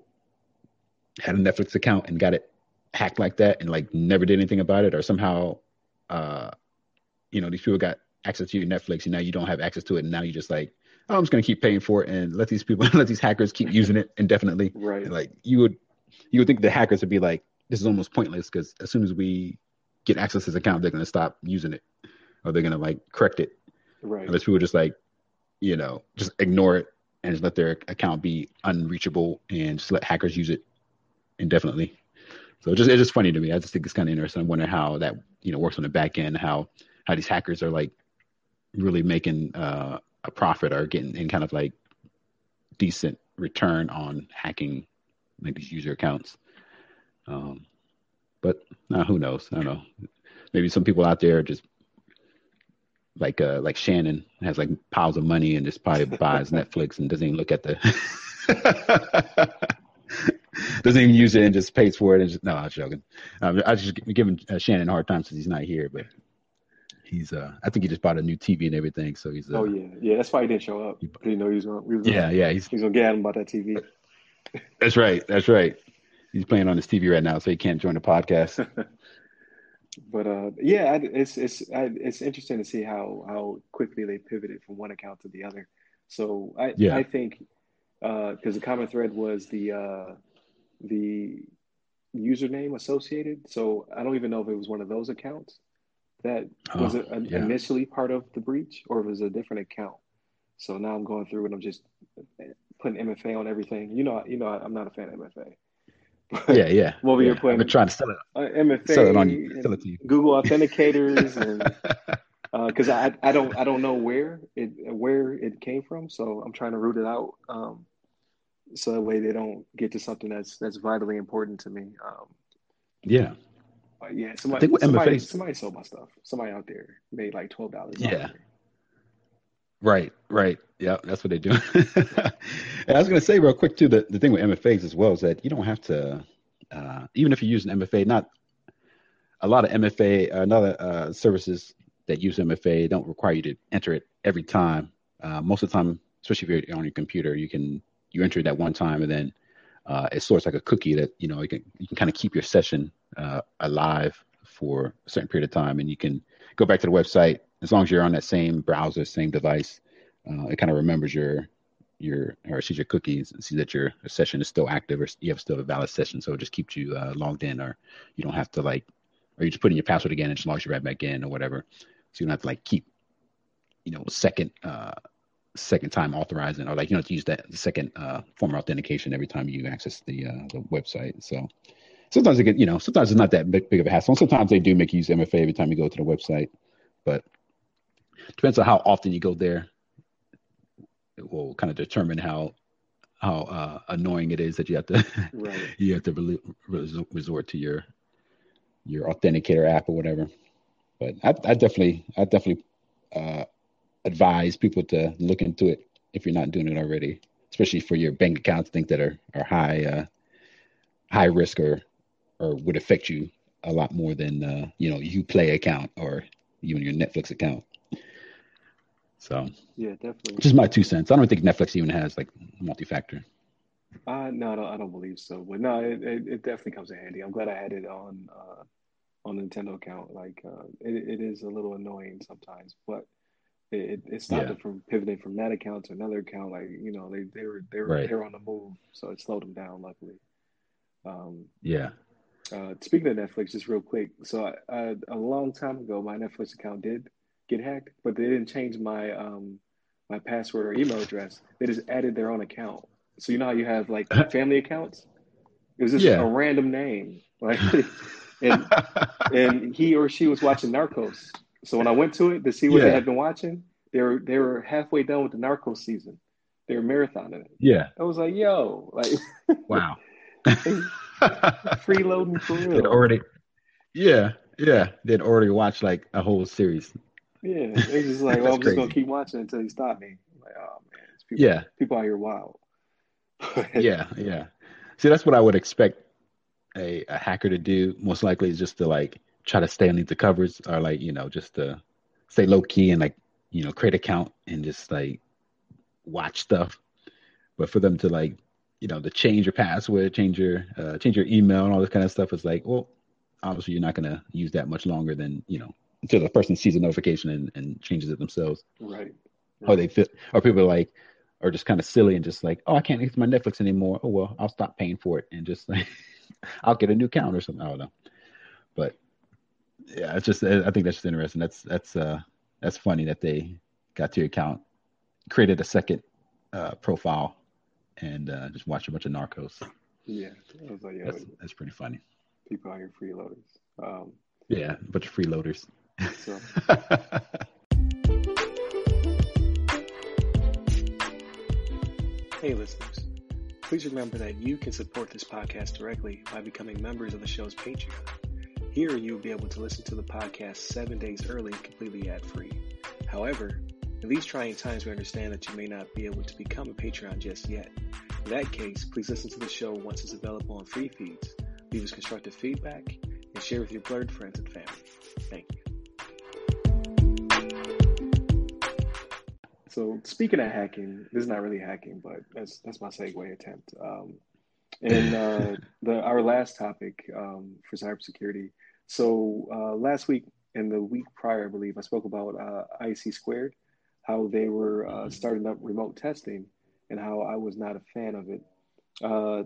had a Netflix account and got it hacked like that and like never did anything about it, or somehow, uh, you know, these people got access to your Netflix and now you don't have access to it, and now you're just like, oh, I'm just gonna keep paying for it and let these people, let these hackers keep using it indefinitely. Right. And like you would, you would think the hackers would be like, this is almost pointless because as soon as we get access to his account, they're going to stop using it or they're going to like correct it. Right. Unless people just like, you know, just ignore it and just let their account be unreachable and just let hackers use it indefinitely. So it's just it's just funny to me. I just think it's kind of interesting. I wonder how that you know works on the back end. How how these hackers are like really making uh, a profit or getting in kind of like decent return on hacking like these user accounts. Um, but uh, who knows? I don't know. Maybe some people out there just like uh like Shannon has like piles of money and just probably buys Netflix and doesn't even look at the doesn't even use it and just pays for it and just no, I'm joking. Um, I just giving uh, Shannon a hard time since he's not here, but he's uh I think he just bought a new TV and everything, so he's uh, oh yeah, yeah. That's why he didn't show up. He, you know he was going. Yeah, yeah. He's he's gonna get him about that TV. That's right. That's right. He's playing on his TV right now, so he can't join the podcast. but uh, yeah, it's it's it's interesting to see how how quickly they pivoted from one account to the other. So I yeah. I think because uh, the common thread was the uh, the username associated. So I don't even know if it was one of those accounts that oh, was a, yeah. initially part of the breach or if it was a different account. So now I'm going through and I'm just putting MFA on everything. You know, you know, I'm not a fan of MFA. Yeah, yeah. What we yeah. playing? I've been trying to sell it. Uh, MFA, sell it on you. Sell it to you. Google authenticators, and because uh, I I don't I don't know where it where it came from, so I'm trying to root it out. Um, so that way they don't get to something that's that's vitally important to me. Um, yeah. yeah, somebody, somebody, somebody sold my stuff. Somebody out there made like twelve dollars. Yeah. Right, right. Yeah, that's what they do. I was going to say real quick too. The the thing with MFAs as well is that you don't have to, uh, even if you use an MFA. Not a lot of MFA, uh, another uh, services that use MFA don't require you to enter it every time. Uh, most of the time, especially if you're on your computer, you can you enter it that one time and then uh, it sorts like a cookie that you know you can you can kind of keep your session uh, alive for a certain period of time, and you can go back to the website as long as you're on that same browser, same device, uh, it kind of remembers your your or sees your cookies and sees that your session is still active or you have still a valid session. So it just keeps you uh, logged in, or you don't have to like, or you just put in your password again and just logs you right back in or whatever. So you don't have to like keep, you know, second uh, second time authorizing or like you know to use that second uh, form of authentication every time you access the uh, the website. So sometimes it get you know sometimes it's not that big, big of a hassle. And Sometimes they do make you use MFA every time you go to the website, but depends on how often you go there. It will kind of determine how how uh, annoying it is that you have to right. you have to re- resort to your your authenticator app or whatever. But I, I definitely I definitely uh, advise people to look into it if you're not doing it already, especially for your bank accounts. Think that are are high uh, high risk or or would affect you a lot more than uh, you know Uplay account or even your Netflix account. So yeah, definitely. Just my two cents. I don't think Netflix even has like multi-factor. Uh, no, I don't, I don't believe so. But no, it, it, it, definitely comes in handy. I'm glad I had it on uh, on Nintendo account. Like uh, it, it is a little annoying sometimes, but it, it stopped yeah. it from pivoting from that account to another account. Like you know, they they were they were right. they were on the move, so it slowed them down. Luckily. Um, yeah. Uh, speaking of Netflix, just real quick. So I, I, a long time ago, my Netflix account did get hacked, but they didn't change my um my password or email address. They just added their own account. So you know how you have like family accounts? It was just yeah. a random name. Like and and he or she was watching Narcos. So when I went to it to see what yeah. they had been watching, they were they were halfway done with the Narcos season. They were marathoning it. Yeah. I was like, yo, like Wow. freeloading for real. They'd already Yeah, yeah. They'd already watched like a whole series. Yeah, it's just like, well, I'm just gonna keep watching until you stop me. I'm like, oh man, people, yeah, people out here wild. yeah, yeah. See, that's what I would expect a, a hacker to do. Most likely, is just to like try to stay underneath the covers, or like you know, just to stay low key and like you know, create account and just like watch stuff. But for them to like, you know, to change your password, change your uh, change your email, and all this kind of stuff, is like, well, obviously you're not gonna use that much longer than you know until the person sees a notification and, and changes it themselves. Right. right. Or they feel, or people are like, are just kind of silly and just like, oh, I can't use my Netflix anymore. Oh well, I'll stop paying for it and just like, I'll get a new account or something. I don't know. But yeah, it's just I think that's just interesting. That's that's uh that's funny that they got to your account, created a second uh, profile, and uh, just watched a bunch of Narcos. Yeah, like, yeah, that's, that's pretty funny. people out here freeloaders. Um, yeah, a bunch of freeloaders. So. hey, listeners. Please remember that you can support this podcast directly by becoming members of the show's Patreon. Here, you'll be able to listen to the podcast seven days early, completely ad free. However, in these trying times, we understand that you may not be able to become a Patreon just yet. In that case, please listen to the show once it's available on free feeds, leave us constructive feedback, and share with your blurred friends and family. Thank you. So speaking of hacking, this is not really hacking, but that's that's my segue attempt. Um, and uh, the our last topic um, for cybersecurity. So uh, last week and the week prior, I believe, I spoke about uh, ISC squared, how they were uh, mm-hmm. starting up remote testing, and how I was not a fan of it. Uh,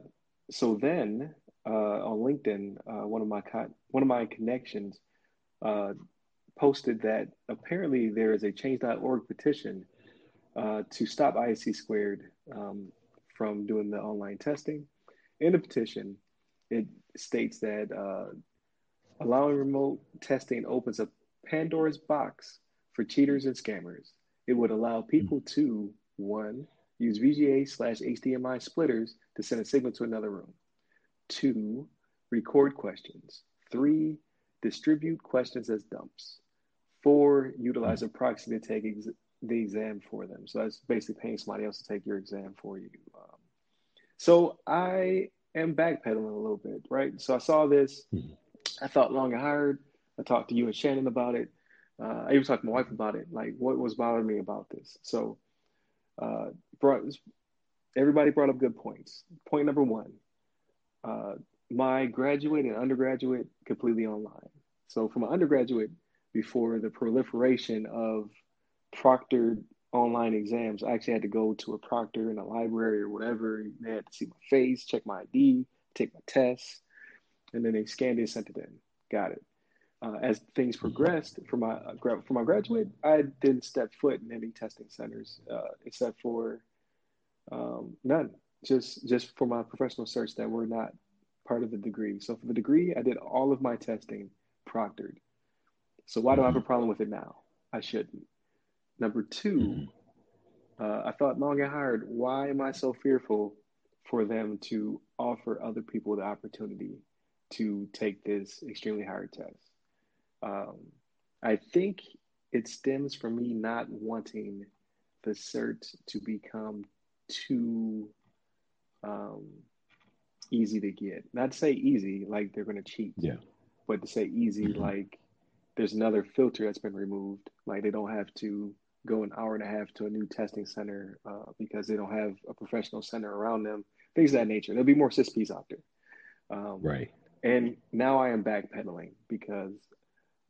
so then uh, on LinkedIn, one of my con- one of my connections posted that apparently there is a Change.org petition uh, to stop ISC squared um, from doing the online testing. In the petition, it states that uh, allowing remote testing opens a Pandora's box for cheaters and scammers. It would allow people to one use VGA slash HDMI splitters to send a signal to another room. Two, record questions. Three, distribute questions as dumps. Four, utilize a proxy to take ex- the exam for them. So that's basically paying somebody else to take your exam for you. Um, so I am backpedaling a little bit, right? So I saw this. Mm-hmm. I thought long and hard. I talked to you and Shannon about it. Uh, I even talked to my wife about it, like what was bothering me about this. So uh, brought, everybody brought up good points. Point number one, uh, my graduate and undergraduate completely online. So from my undergraduate, before the proliferation of proctored online exams. I actually had to go to a proctor in a library or whatever. They had to see my face, check my ID, take my test, and then they scanned it and sent it in. Got it. Uh, as things progressed for my uh, for my graduate, I didn't step foot in any testing centers uh, except for um, none. Just just for my professional certs that were not part of the degree. So for the degree, I did all of my testing proctored. So why do I have a problem with it now? I shouldn't. Number 2 mm-hmm. uh, I thought long and hard, why am I so fearful for them to offer other people the opportunity to take this extremely hard test? Um, I think it stems from me not wanting the cert to become too um, easy to get. Not to say easy, like they're going to cheat. Yeah. But to say easy, mm-hmm. like there's another filter that's been removed. Like they don't have to go an hour and a half to a new testing center uh, because they don't have a professional center around them, things of that nature. There'll be more CISSPs out there. Um, right. And now I am backpedaling because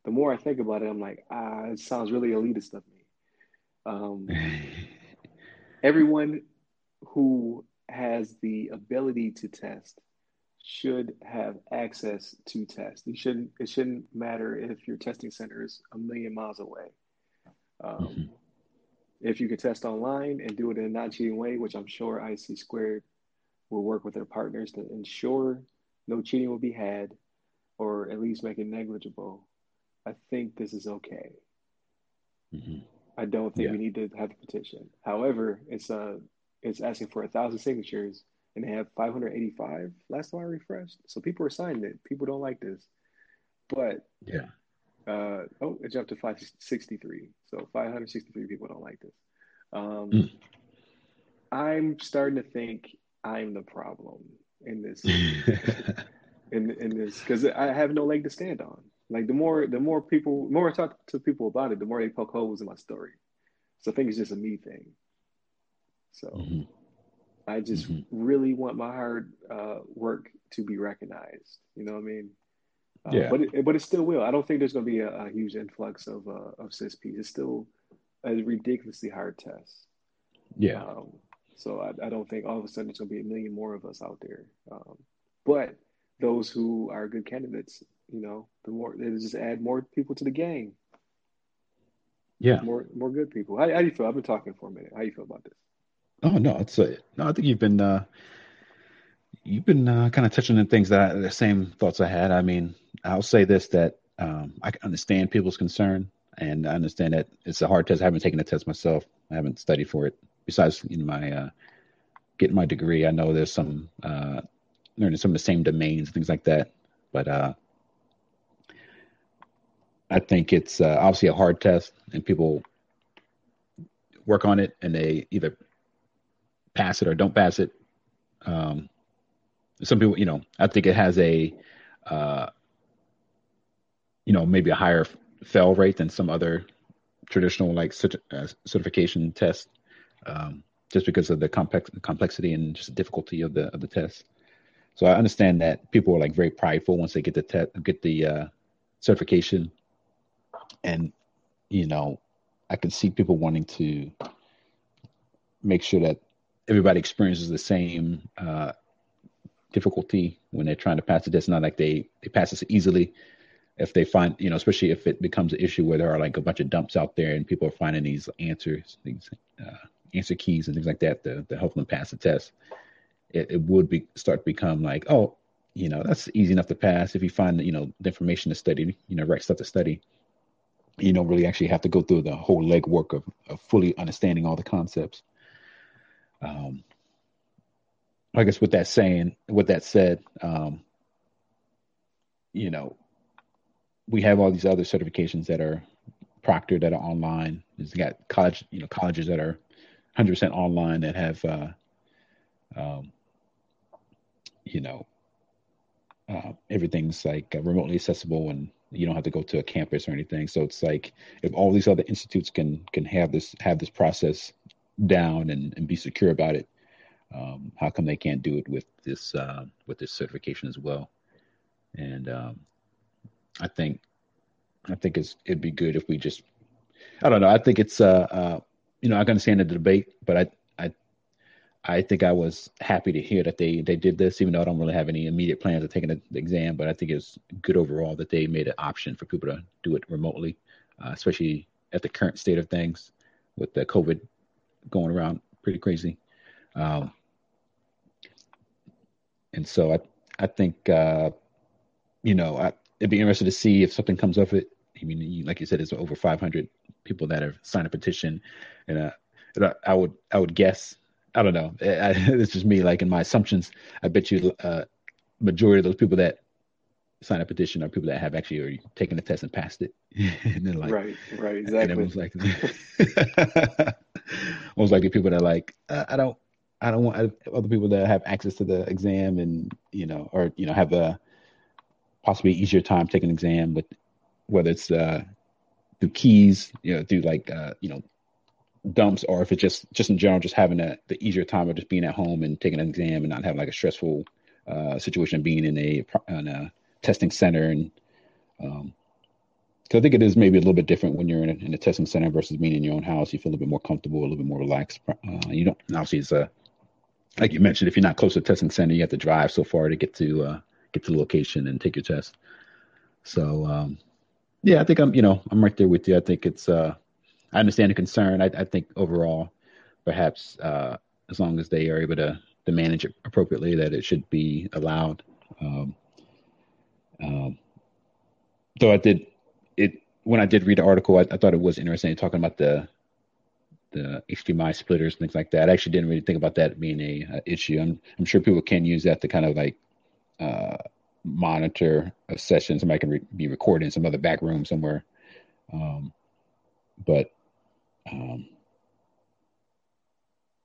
the more I think about it, I'm like, ah, it sounds really elitist of me. Um, everyone who has the ability to test should have access to test. You shouldn't. It shouldn't matter if your testing center is a million miles away. Um, mm-hmm. If you could test online and do it in a non cheating way, which I'm sure ISC Squared will work with their partners to ensure no cheating will be had or at least make it negligible, I think this is okay. Mm-hmm. I don't think yeah. we need to have a petition. However, it's uh it's asking for a thousand signatures and they have 585 last time I refreshed. So people are signing it. People don't like this. But yeah, uh, oh, it jumped to 563. So 563 people don't like this. Um, mm. I'm starting to think I'm the problem in this, in in this, because I have no leg to stand on. Like the more the more people, the more I talk to people about it, the more they poke holes in my story. So I think it's just a me thing. So mm-hmm. I just mm-hmm. really want my hard uh, work to be recognized. You know what I mean? Uh, yeah. But it, but it still will. I don't think there's going to be a, a, huge influx of uh, of CISSPs. It's still a ridiculously hard test. Yeah. Um, so I, I, don't think all of a sudden there's going to be a million more of us out there. Um, but those who are good candidates, you know, the more they just add more people to the game. Yeah. More more good people. How, how do you feel? I've been talking for a minute. How do you feel about this? Oh no, it's a, no. I think you've been uh, you've been uh, kind of touching on things that I, the same thoughts I had. I mean, I'll say this that um, I understand people's concern, and I understand that it's a hard test. I haven't taken the test myself. I haven't studied for it. Besides, you know, my uh, getting my degree, I know there's some uh, learning some of the same domains, things like that. But uh, I think it's uh, obviously a hard test, and people work on it, and they either pass it or don't pass it. Um, some people, you know, I think it has a, uh, you know, maybe a higher fail rate than some other traditional like uh, certification tests, um, just because of the complex complexity and just the difficulty of the of the test. So I understand that people are like very prideful once they get the te- get the uh, certification, and you know, I can see people wanting to make sure that everybody experiences the same uh, difficulty when they're trying to pass the test. Not like they they pass this easily. If they find, you know, especially if it becomes an issue where there are like a bunch of dumps out there and people are finding these answers, these uh, answer keys and things like that to, to help them pass the test, it, it would be start to become like, oh, you know, that's easy enough to pass if you find, you know, the information to study, you know, right stuff to study. You don't really actually have to go through the whole legwork of, of fully understanding all the concepts. Um, I guess with that saying, with that said, um, you know, we have all these other certifications that are proctored that are online. It's got college, you know, colleges that are 100% online that have, uh, um, you know, uh, everything's like uh, remotely accessible and you don't have to go to a campus or anything. So it's like if all these other institutes can can have this have this process down and, and be secure about it, um, how come they can't do it with this uh, with this certification as well? And um, I think I think it's it'd be good if we just I don't know. I think it's uh, uh you know I can understand the debate, but I I think I was happy to hear that they they did this, even though I don't really have any immediate plans of taking the, the exam. But I think it's good overall that they made an option for people to do it remotely, uh, especially at the current state of things with the COVID going around pretty crazy. Um, and so I I think uh, you know I, it'd be interesting to see if something comes of it. I mean, like you said, it's over 500 people that have signed a petition, and, uh, and I, I, would I would guess I don't know. I, it's just me, like in my assumptions. I bet you uh, majority of those people that sign a petition are people that have actually already taken the test and passed it. and then like right, right, exactly. And it was like most likely people that are like, uh, I don't, I don't want other people that have access to the exam and you know, or you know, have a possibly easier time taking an exam with whether it's uh, through keys, you know, through like uh, you know, dumps, or if it's just just in general, just having a, the easier time of just being at home and taking an exam and not having like a stressful uh, situation being in a a testing center and um, because I think it is maybe a little bit different when you're in a, in a, testing center versus being in your own house. You feel a little bit more comfortable, a little bit more relaxed. Uh, you don't obviously it's a like you mentioned, if you're not close to the testing center, you have to drive so far to get to uh, get to the location and take your test. So um, yeah, I think I'm you know I'm right there with you. I think it's uh, I understand the concern. I, I think overall, perhaps uh, as long as they are able to to manage it appropriately, that it should be allowed. Um, um, though I did it when I did read the article, I, I thought it was interesting talking about the the HDMI splitters and things like that. I actually didn't really think about that being a, a issue. I'm I'm sure people can use that to kind of like uh, monitor a session. Somebody can re- be recording in some other back room somewhere. Um, but um,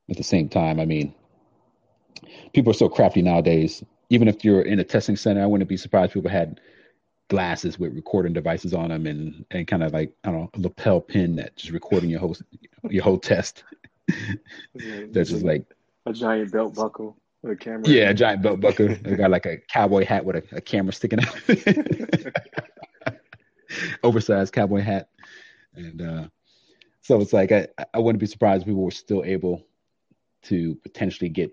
at the same time, I mean, people are so crafty nowadays. Even if you're in a testing center, I wouldn't be surprised people had glasses with recording devices on them and and kind of like I don't know lapel pin that just recording your whole your whole test. That's just like a giant belt buckle with a camera. Yeah, a giant belt buckle. they got like a cowboy hat with a, a camera sticking out. Oversized cowboy hat, and uh, so it's like I I wouldn't be surprised if people were still able to potentially get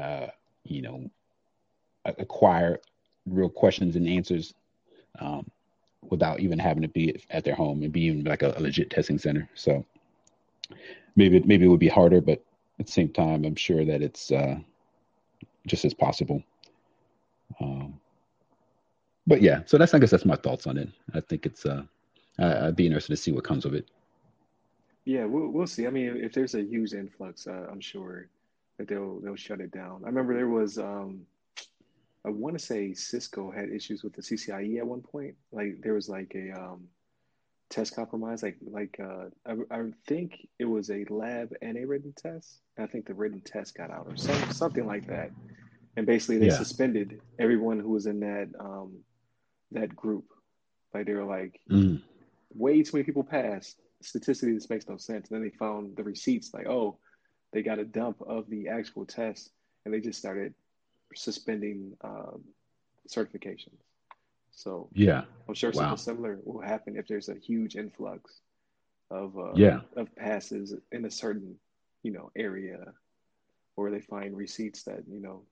uh, you know acquire real questions and answers um, without even having to be at their home and be even like a, a, legit testing center. So maybe maybe it would be harder, but at the same time, I'm sure that it's uh, just as possible. Um, but yeah, so that's I guess that's my thoughts on it. I think it's uh, I'd be interested to see what comes of it. Yeah, we'll we'll see. I mean, if there's a huge influx, uh, I'm sure that they'll they'll shut it down. I remember there was um, I want to say Cisco had issues with the CCIE at one point. Like there was like a um, test compromise. Like like uh, I, I think it was a lab and a written test. I think the written test got out or some, something like that. And basically, they yeah. suspended everyone who was in that um, that group. Like they were like, mm. way too many people passed. Statistically, this makes no sense. And then they found the receipts. Like, oh, they got a dump of the actual test, and they just started suspending um, certifications. So yeah, I'm sure wow. something similar will happen if there's a huge influx of uh, yeah of passes in a certain you know area, or they find receipts that you know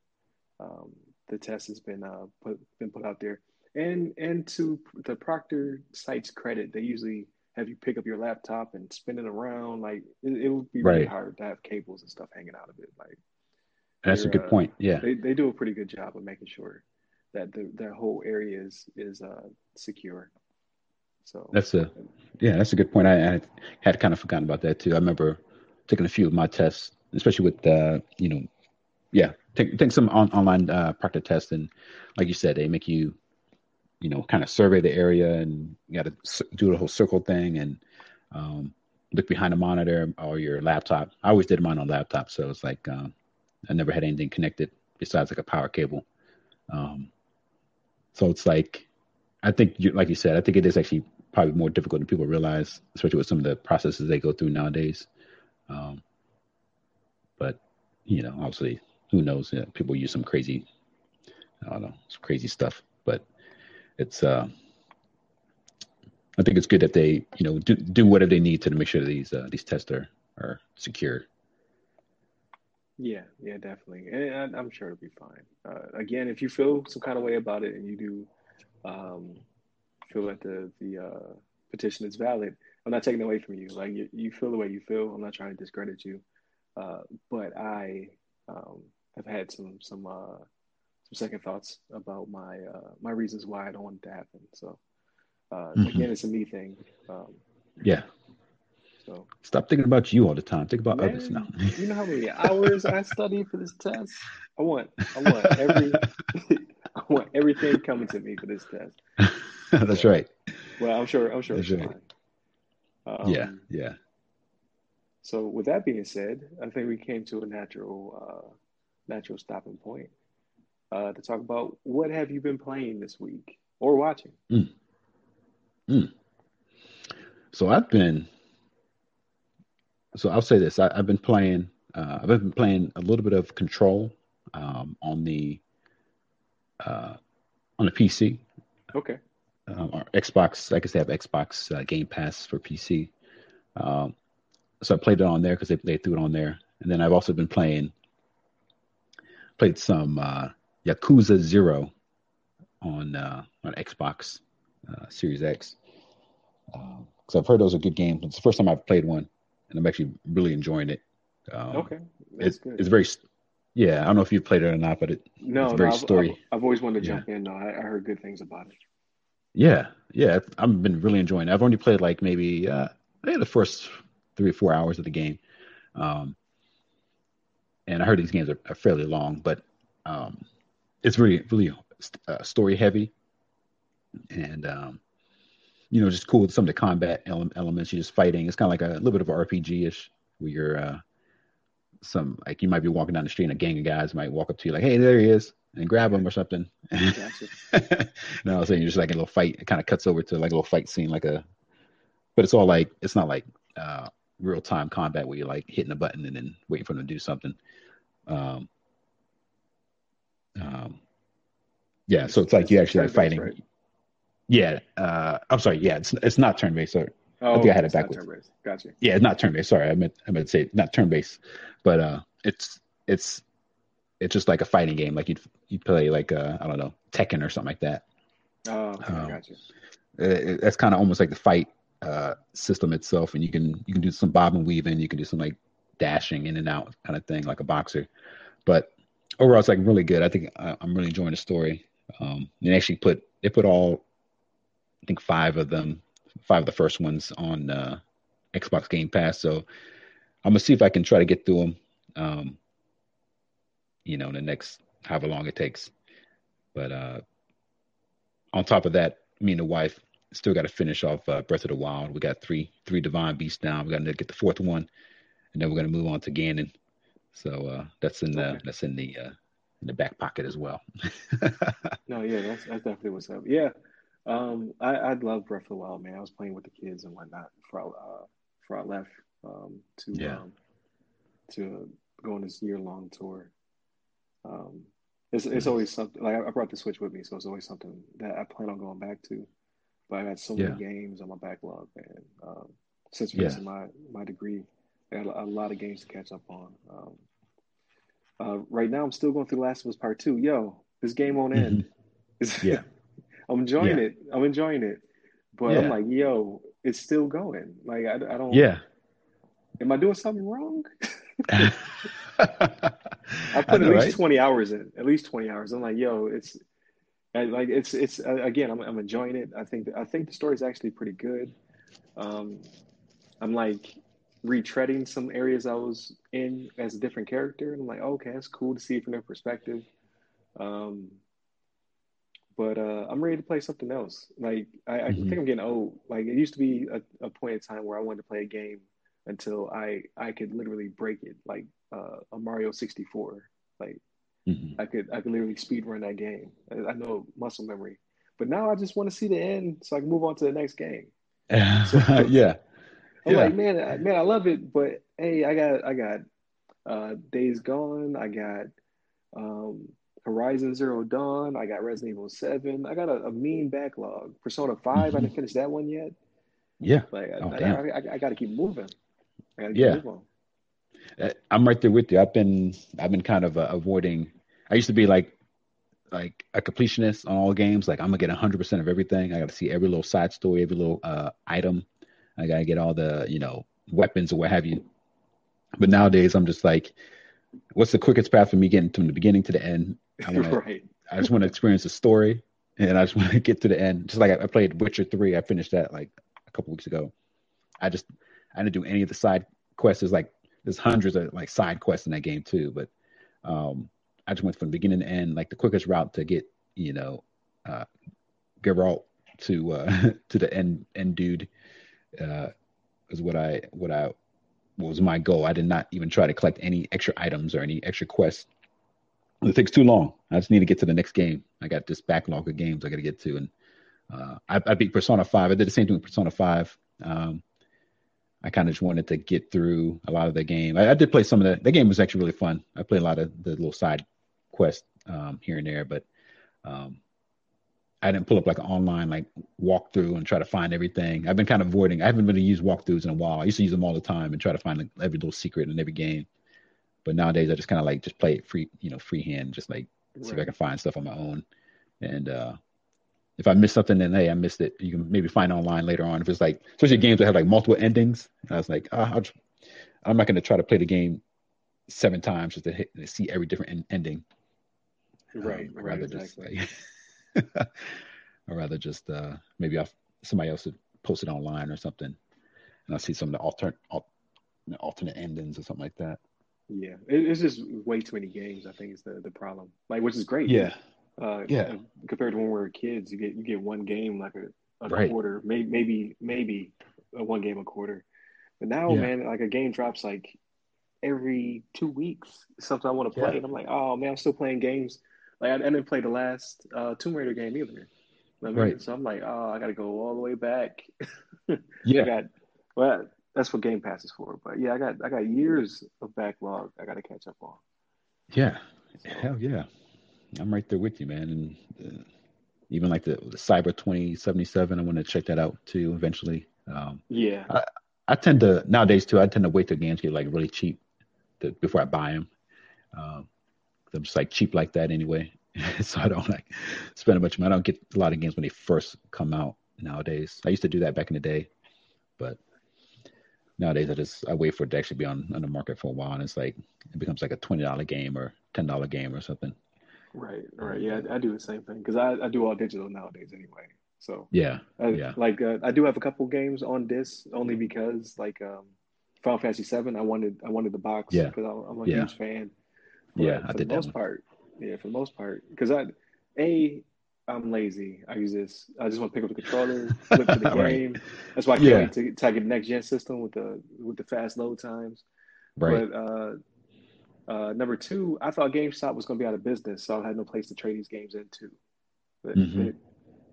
um, the test has been uh, put been put out there. And and to the Proctor site's credit, they usually have you pick up your laptop and spin it around. Like it, it would be really right. hard to have cables and stuff hanging out of it. Like that's a good uh, point. Yeah, they they do a pretty good job of making sure that the the whole area is is uh, secure. So that's a yeah, that's a good point. I, I, had kind of forgotten about that too. I remember taking a few of my tests, especially with uh, you know, yeah, take take some on, online uh, Proctor tests, and like you said, they make you you know kind of survey the area, and you got to do the whole circle thing, and um, look behind the monitor or your laptop. I always did mine on laptop, so it's like um, I never had anything connected besides like a power cable. Um, so it's like, I think, you, like you said, I think it is actually probably more difficult than people realize, especially with some of the processes they go through nowadays. Um, but you know, obviously, who knows? You know, people use some crazy, I don't know, some crazy stuff. But it's, uh, I think it's good that they, you know, do do whatever they need to make sure these uh, these tests are are secure. Yeah, yeah, definitely, and I'm sure it'll be fine. Uh, again, if you feel some kind of way about it and you do um, feel that the the uh, petition is valid, I'm not taking it away from you. Like you, you feel the way you feel. I'm not trying to discredit you, uh, but I um, have had some some uh, some second thoughts about my uh, my reasons why I don't want it to happen. So uh, mm-hmm. again, it's a me thing. Um, yeah, so stop thinking about you all the time. Think about Man, others now. you know how many hours I studied for this test? I want I want every I want everything coming to me for this test. That's so, right. Well, I'm sure I'm sure That's it's right. fine. Um, yeah, yeah. So with that being said, I think we came to a natural uh, natural stopping point uh, to talk about what have you been playing this week or watching. Mm. Mm. So I've been so I'll say this: I, have been playing. Uh, I've been playing a little bit of Control um, on the uh, on the PC. Okay. Um, or Xbox. I guess they have Xbox uh, Game Pass for PC. Um, so I played it on there because they they threw it on there, and then I've also been playing played some uh, Yakuza Zero on uh, on Xbox uh, Series X. Because uh, I've heard those are good games. It's the first time I've played one and I'm actually really enjoying it. Um, okay, it's it's very yeah. I don't know if you've played it or not, but it no, it's very no, I've, story. I've, I've, always wanted to yeah. jump in. No, I, I, heard good things about it. Yeah, yeah, I've been really enjoying it. I've only played like maybe uh, maybe the first three or four hours of the game, um, and I heard these games are, are fairly long, but um, it's really really uh, story heavy, and um, you know, just cool with some of the combat ele- elements. You're just fighting. It's kind of like a little bit of an RPG ish, where you're uh, some like you might be walking down the street and a gang of guys might walk up to you like, "Hey, there he is," and grab him or something. Gotcha. no, I'm saying you're just like a little fight. It kind of cuts over to like a little fight scene, like a. But it's all like it's not like uh, real time combat where you're like hitting a button and then waiting for them to do something. Um, um, yeah, so it's like you actually are fighting. Right. Yeah, uh, I'm sorry. Yeah, it's it's not turn based. Sorry, oh, I think I had it backwards. Gotcha. Yeah, it's not turn based. Sorry, I meant I meant to say not turn based, but uh, it's it's it's just like a fighting game. Like you'd you play like uh, I don't know Tekken or something like that. Oh, okay, um, gotcha. It, that's kind of almost like the fight uh, system itself, and you can you can do some bob and weaving. You can do some like dashing in and out kind of thing, like a boxer. But overall, it's like really good. I think I, am really enjoying the story. Um, they actually put they put all, I think five of them, five of the first ones on uh, Xbox Game Pass. So I'm gonna see if I can try to get through them. Um, you know, in the next however long it takes. But uh, on top of that, me and the wife still got to finish off uh, Breath of the Wild. We got three three divine beasts down. We got to get the fourth one, and then we're gonna move on to Ganon. So uh, that's in the okay. that's in the uh, in the back pocket as well. no, yeah, that's that's definitely what's up. Yeah, um, I I love Breath of the Wild, man. I was playing with the kids and whatnot before I, uh, before I left um, to yeah. um, to go on this year long tour. Um, it's it's always something like I brought the Switch with me, so it's always something that I plan on going back to. But I had so many yeah. games on my backlog, man. Um, since finishing yeah. my my degree, I got a, a, lot of games to catch up on. Um, uh, right now, I'm still going through Last of Us Part Two. Yo, this game won't end. Mm-hmm. yeah, I'm enjoying yeah. it. I'm enjoying it, but yeah. I'm like, yo, it's still going. Like I, I don't. Yeah. Am I doing something wrong? I put I know, at least right? 20 hours in. At least 20 hours. I'm like, yo, it's like it's it's uh, again. I'm I'm enjoying it. I think I think the story is actually pretty good. Um, I'm like retreading some areas I was in as a different character. And I'm like, oh, okay, that's cool to see from their perspective. Um, but uh, I'm ready to play something else. Like I, I mm-hmm. think I'm getting old. Like it used to be a, a, point in time where I wanted to play a game until I I could literally break it, like uh, a Mario 64. Like mm-hmm. I could I could literally speed run that game. I, I know muscle memory. But now I just want to see the end so I can move on to the next game. So, yeah. I'm yeah. like, man, I, man, I love it, but hey, I got, I got uh, Days Gone, I got um, Horizon Zero Dawn, I got Resident Evil Seven, I got a, a mean backlog. Persona 5 mm-hmm. I didn't finish that one yet. Yeah, like oh, I, I, I, I got to keep moving. I gotta keep yeah, moving. Uh, I'm right there with you. I've been, I've been kind of uh, avoiding. I used to be like, like a completionist on all games. Like I'm gonna get 100 percent of everything. I got to see every little side story, every little uh, item I gotta get all the you know weapons or what have you. But nowadays, I'm just like, what's the quickest path for me getting from the beginning to the end? I wanna, right. I just want to experience the story, and I just want to get to the end. Just like I, I played Witcher three, I finished that like a couple weeks ago. I just I didn't do any of the side quests. There's like there's hundreds of like side quests in that game too, but um, I just went from beginning to end, like the quickest route to get you know uh, Geralt to uh, to the end end dude uh, is what I what I what was my goal. I did not even try to collect any extra items or any extra quests. It takes too long. I just need to get to the next game. I got this backlog of games I got to get to, and uh, I, I, beat Persona Five. I did the same thing with Persona Five. Um, I kind of just wanted to get through a lot of the game. I, I, did play some of the. The game was actually really fun. I played a lot of the little side quests um, here and there, but um, I didn't pull up like an online like walkthrough and try to find everything. I've been kind of avoiding. I haven't really used walkthroughs in a while. I used to use them all the time and try to find like, every little secret in every game. But nowadays, I just kind of like just play it free, you know, freehand, just like right. see if I can find stuff on my own. And uh if I miss something, then hey, I missed it. You can maybe find online later on. If it's like, especially games that have like multiple endings, I was like, oh, just, I'm not going to try to play the game seven times just to, hit, to see every different en- ending. Right. Um, right rather exactly. just like or rather just uh, maybe I'll, somebody else would post it online or something, and I see some of the alternate alternate endings or something like that. Yeah, it, it's just way too many games. I think is the the problem. Like, which is great. Yeah. Uh, yeah. Compared to when we were kids, you get you get one game like a, a right. quarter, maybe maybe maybe a one game a quarter. But now, yeah. man, like a game drops like every two weeks. Something I want to play, yeah. and I'm like, oh man, I'm still playing games like I, didn't play the last uh, Tomb Raider game either. I mean? Right. So I'm like, oh, I got to go all the way back. yeah. I got well, that's what Game Pass is for. But yeah, I got I got years of backlog I got to catch up on. Yeah. So, Hell yeah. I'm right there with you, man. And uh, even like the, the Cyber 2077, I want to check that out too eventually. Um, yeah. I, I, tend to nowadays too. I tend to wait till games get like really cheap to, before I buy them. Um, I'm just like cheap like that anyway. so I don't like spend a bunch of money. I don't get a lot of games when they first come out nowadays. I used to do that back in the day, but nowadays I just I wait for it to actually be on on the market for a while, and it's like it becomes like a twenty dollar game or ten dollar game or something. Right, right. Yeah, I, I do the same thing because I, I do all digital nowadays anyway. So Yeah, I, yeah, like uh, I do have a couple games on disc only because like um, Final Fantasy Seven, I wanted I wanted the box yeah, because I'm a yeah, huge fan. Yeah. I for the did that most one. part, yeah, for the most part, because I a I'm lazy. I use this. I just want to pick up the controller, flip to the Right. game. That's why I can't Yeah, wait to, to get the next gen system with the with the fast load times. right. But uh, uh, number two, I thought GameStop was going to be out of business, so I had no place to trade these games into. But hmm they,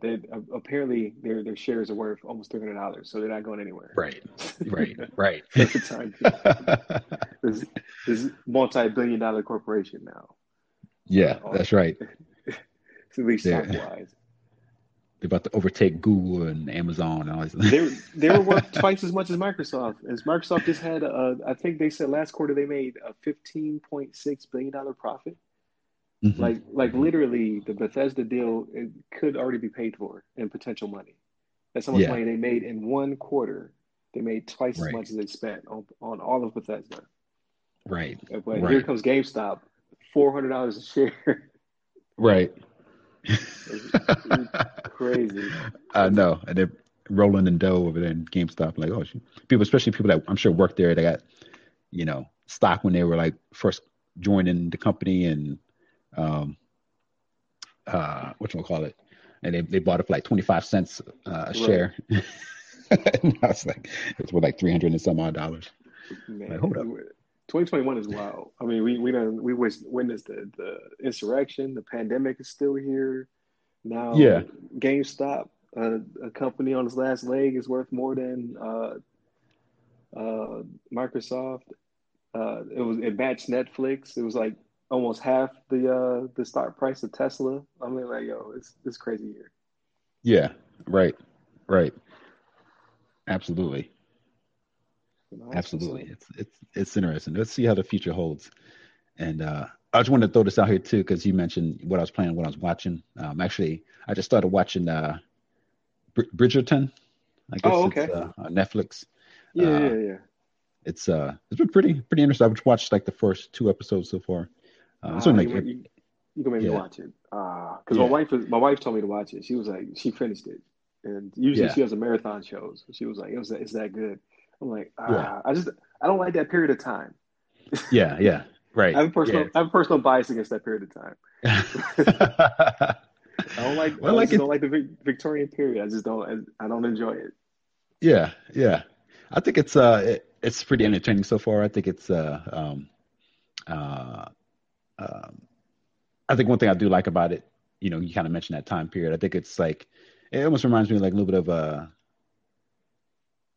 they, apparently their their shares are worth almost three hundred dollars, so they're not going anywhere Right, right, right. at the time. This this multi-billion dollar corporation now, yeah, uh, that's right. at least stock They're wise. they're about to overtake Google and Amazon and all this. They they were worth twice as much as Microsoft. As Microsoft just had, a, I think they said last quarter they made a fifteen point six billion dollar profit. Hmm Like like literally, the Bethesda deal it could already be paid for in potential money. That's how much Yeah, money they made in one quarter. They made twice as much as they spent on on all of Bethesda. right, But here comes GameStop, four hundred dollars a share. right. It's, it's crazy. I It's, know, and they're rolling in dough over there in GameStop. Like, oh, people, especially people that I'm sure worked there, they got you know stock when they were like first joining the company, and um, uh, what you call it, and they they bought it for like 25 cents uh, a right, share. and I was like, it's worth like 300 and some odd dollars. Like, hold up. 2021 is wild. I mean, we we done we witnessed the the insurrection. The pandemic is still here. Now, Yeah, GameStop, uh, a company on its last leg, is worth more than uh, uh, Microsoft. Uh, it was it matched Netflix. It was like almost half the uh, the stock price of Tesla. I mean, like yo, it's it's crazy here. yeah, right, right, absolutely. You know, that's what's Absolutely. It's it's it's interesting. Let's see how the future holds. And uh I just wanted to throw this out here too, because you mentioned what I was playing, what I was watching. Um actually I just started watching uh Br- Bridgerton. I guess Oh, it's okay. uh on Netflix. Yeah, Uh yeah, yeah. it's uh it's been pretty pretty interesting. I've watched like the first two episodes so far. Ah, you, like you you gonna make me watch it. Because my yeah, wife was, my wife told me to watch it. She was like, she finished it, and usually yeah, she has a marathon shows. She was like, it was it's that good. I'm like, yeah, ah, I just I don't like that period of time. yeah, yeah. right. I have a Yeah. personal I have a personal bias against that period of time. I don't like well I like it don't like the Victorian period. I just don't I, I don't enjoy it. yeah, yeah. I think it's uh it, it's pretty entertaining so far. I think it's uh um uh um I think one thing I do like about it, you know, you kind of mentioned that time period. I think it's like it almost reminds me of like a little bit of a,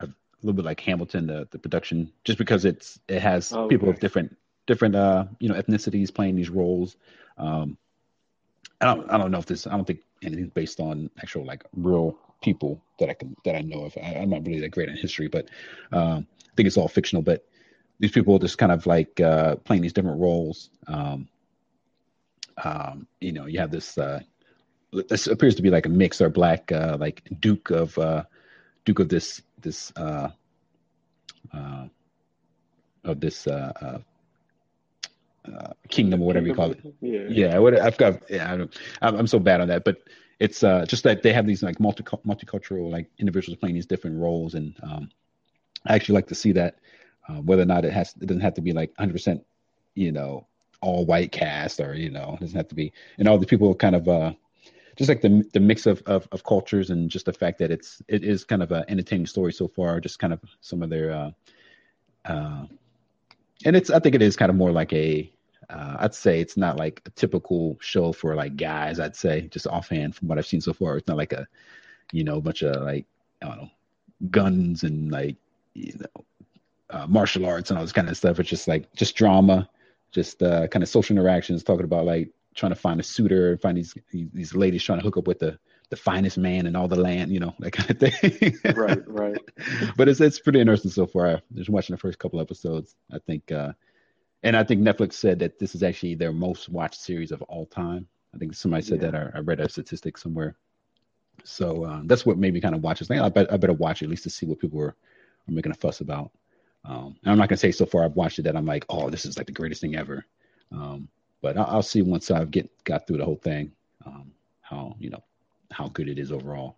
a little bit like Hamilton, the the production, just because it's it has Oh, people of different different uh you know ethnicities playing these roles. Um, I don't I don't know if this I don't think anything's based on actual like real people that I can that I know of. I, I'm not really that great in history, but um, I think it's all fictional. But these people just kind of like uh, playing these different roles. Um, um, you know, you have this. Uh, this appears to be like a mix or black, uh, like Duke of uh, Duke of this this uh, uh, of this uh, uh, uh, kingdom or whatever you call it. Yeah. Yeah, what I've got. Yeah, I don't, I'm, I'm so bad on that, but it's uh, just that they have these like multi multicultural like individuals playing these different roles, and um, I actually like to see that. Uh, whether or not it has, it doesn't have to be like 100, percent you know, all white cast, or you know, it doesn't have to be, and all the people kind of uh, just like the the mix of, of of cultures, and just the fact that it's it is kind of an entertaining story so far. Just kind of some of their, uh, uh, and it's I think it is kind of more like a uh, I'd say it's not like a typical show for like guys. I'd say just offhand from what I've seen so far, it's not like a you know bunch of like I don't know guns and like you know uh, martial arts and all this kind of stuff. It's just like just drama, just uh, kind of social interactions, talking about like trying to find a suitor, find these these ladies trying to hook up with the the finest man in all the land, you know, that kind of thing. Right, right. but it's it's pretty interesting so far. I just watching the first couple episodes. I think, uh, and I think Netflix said that this is actually their most watched series of all time. I think somebody said Yeah. that. Or I read a statistic somewhere. So uh, that's what made me kind of watch this thing. I, bet, I better watch it at least to see what people are, are making a fuss about. Um, and I'm not gonna say so far I've watched it that I'm like, oh, this is like the greatest thing ever. Um, but I'll, I'll, see once I get got through the whole thing, um, how you know how good it is overall.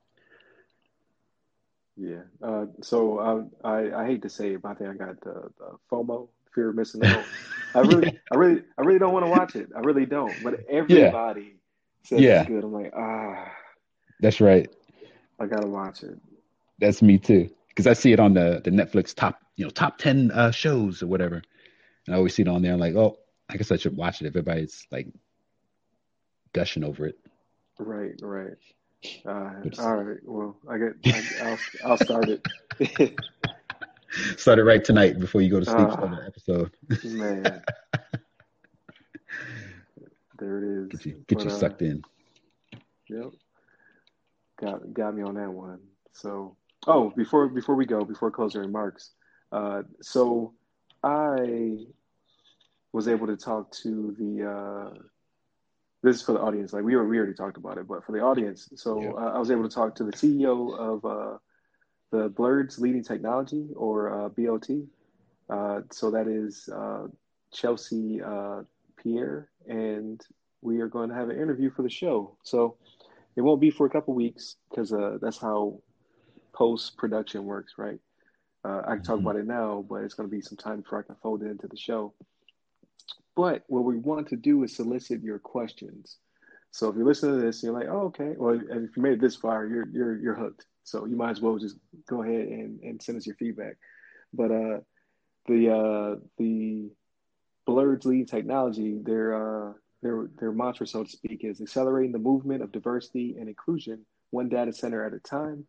Yeah. Uh, so um, I I hate to say it, but I think I got the, the FOMO, fear of missing out. I really, I really, I really don't want to watch it. I really don't. But everybody yeah. says yeah. it's good. I'm like, ah. That's right. I gotta watch it. That's me too, because I see it on the the Netflix top, you know, top ten uh, shows or whatever, and I always see it on there. I'm like, oh, I guess I should watch it. If everybody's like gushing over it. Right, right. Uh, all right. Well, I get. I, will I'll start it. start it right tonight before you go to sleep. Uh, the episode. man, there it is. Get you, get but, you uh, sucked in. Yep. Got got me on that one. So, oh, before before we go, before closing remarks, uh, so I was able to talk to the uh, this is for the audience. Like we were, we already talked about it, but for the audience, so yeah. uh, I was able to talk to the CEO of uh, the Blerds Leading Technology or uh, BLT. Uh, so that is uh, Chelsea uh, Pierre, and we are going to have an interview for the show. So it won't be for a couple weeks because that's how post production works, right? I can talk mm-hmm. about it now, but it's going to be some time before I can fold it into the show. But what we want to do is solicit your questions. So if you're listening to this, you're like, oh, okay. Well, if you made it this far, you're you're you're hooked. So you might as well just go ahead and, and send us your feedback. But uh, the uh, the Blerds lead technology, their uh, their their mantra, so to speak, is accelerating the movement of diversity and inclusion one data center at a time.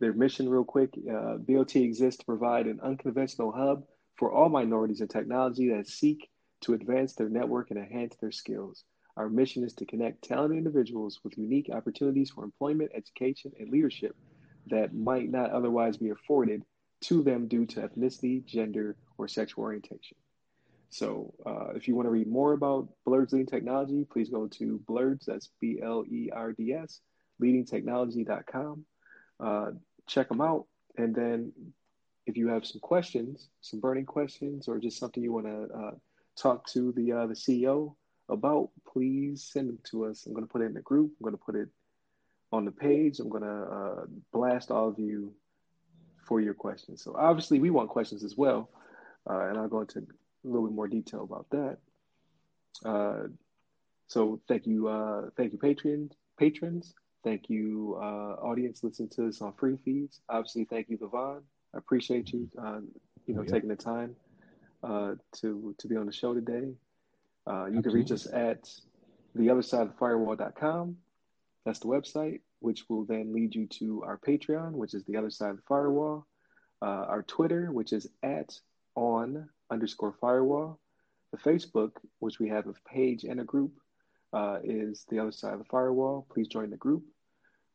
Their mission, real quick, uh, BLT exists to provide an unconventional hub for all minorities in technology that seek to advance their network and enhance their skills. Our mission is to connect talented individuals with unique opportunities for employment, education, and leadership that might not otherwise be afforded to them due to ethnicity, gender, or sexual orientation. So, uh, if you want to read more about Blerds Leading Technology, please go to Blerds, that's B L E R D S, leadingtechnology.com. Uh, check them out. And then, if you have some questions, some burning questions, or just something you want to uh, talk to the uh, the CEO about, please send them to us. I'm going to put it in the group. I'm going to put it on the page. I'm going to uh, blast all of you for your questions. So obviously, we want questions as well, uh, and I'll go into a little bit more detail about that. Uh, so thank you, uh, thank you, patrons, patrons. Thank you, uh, audience, listening to this on free feeds. Obviously, thank you, LeVon. I appreciate you, uh, you know, taking the time uh, to to be on the show today. Uh, you Absolutely. can reach us at the other side of firewall.com. That's the website, which will then lead you to our Patreon, which is the other side of the firewall, uh, our Twitter, which is at on underscore firewall, the Facebook, which we have a page and a group, uh, is the other side of the firewall. Please join the group.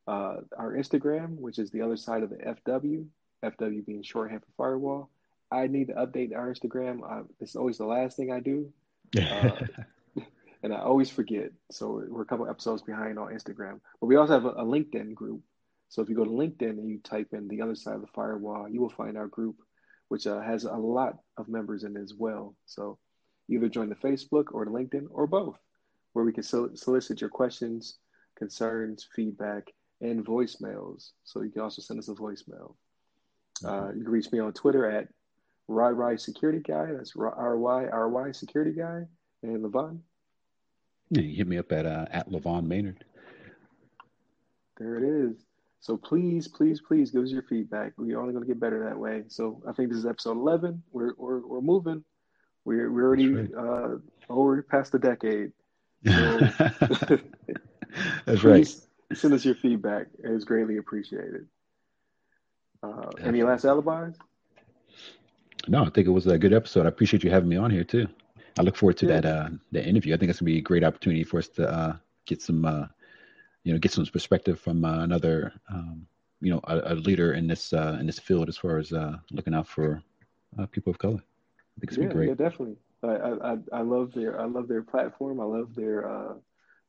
Uh, our Instagram, which is the other side of the FW, FW being shorthand for firewall, I need to update our Instagram. Uh, it's always the last thing I do. Uh, and I always forget. So we're a couple episodes behind on Instagram. But we also have a, a, LinkedIn group. So if you go to LinkedIn and you type in the other side of the firewall, you will find our group, which uh, has a lot of members in as well. So either join the Facebook or the LinkedIn or both, where we can sol- solicit your questions, concerns, feedback, and voicemails. So you can also send us a voicemail. Uh, you can reach me on Twitter at RY Security Guy. That's R Y R Y Security Guy. And LeVon. Yeah, you hit me up at uh, at LeVon Maynard. There it is. So please, please, please give us your feedback. We're only going to get better that way. So I think this is episode 11. We're we're, we're moving. We're we're already right. uh, over past the decade. So, That's right. Send us your feedback. It's greatly appreciated. Uh, any last alibis? No, I think it was a good episode. I appreciate you having me on here too. I look forward to yeah. that uh that interview. I think it's gonna be a great opportunity for us to uh, get some uh, you know get some perspective from uh, another um, you know a, a, leader in this uh, in this field as far as uh, looking out for uh, people of color. I think it's yeah, be great. Yeah, definitely. I, I I love their I love their platform. I love their uh,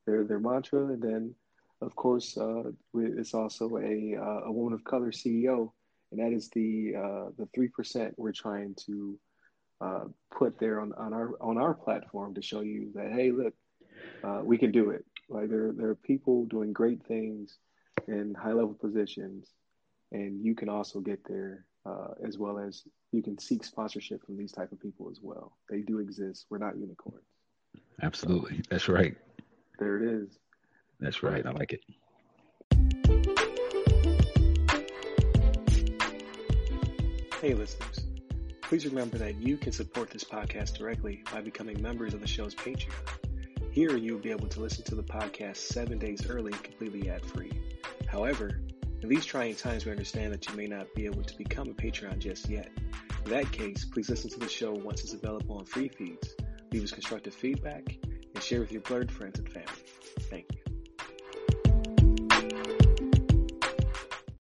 their their mantra, and then of course uh, it's also a uh, a woman of color CEO and that is the uh, the three percent we're trying to uh, put there on, on our on our platform to show you that hey, look, uh, we can do it. Like there there are people doing great things in high level positions, and you can also get there uh, as well as you can seek sponsorship from these type of people as well. They do exist. We're not unicorns. Absolutely, that's right. There it is. That's right. I like it. Hey, listeners. Please remember that you can support this podcast directly by becoming members of the show's Patreon. Here, you'll be able to listen to the podcast seven days early, completely ad free. However, in these trying times, we understand that you may not be able to become a Patreon just yet. In that case, please listen to the show once it's available on free feeds, leave us constructive feedback, and share with your blerd friends and family. Thank you.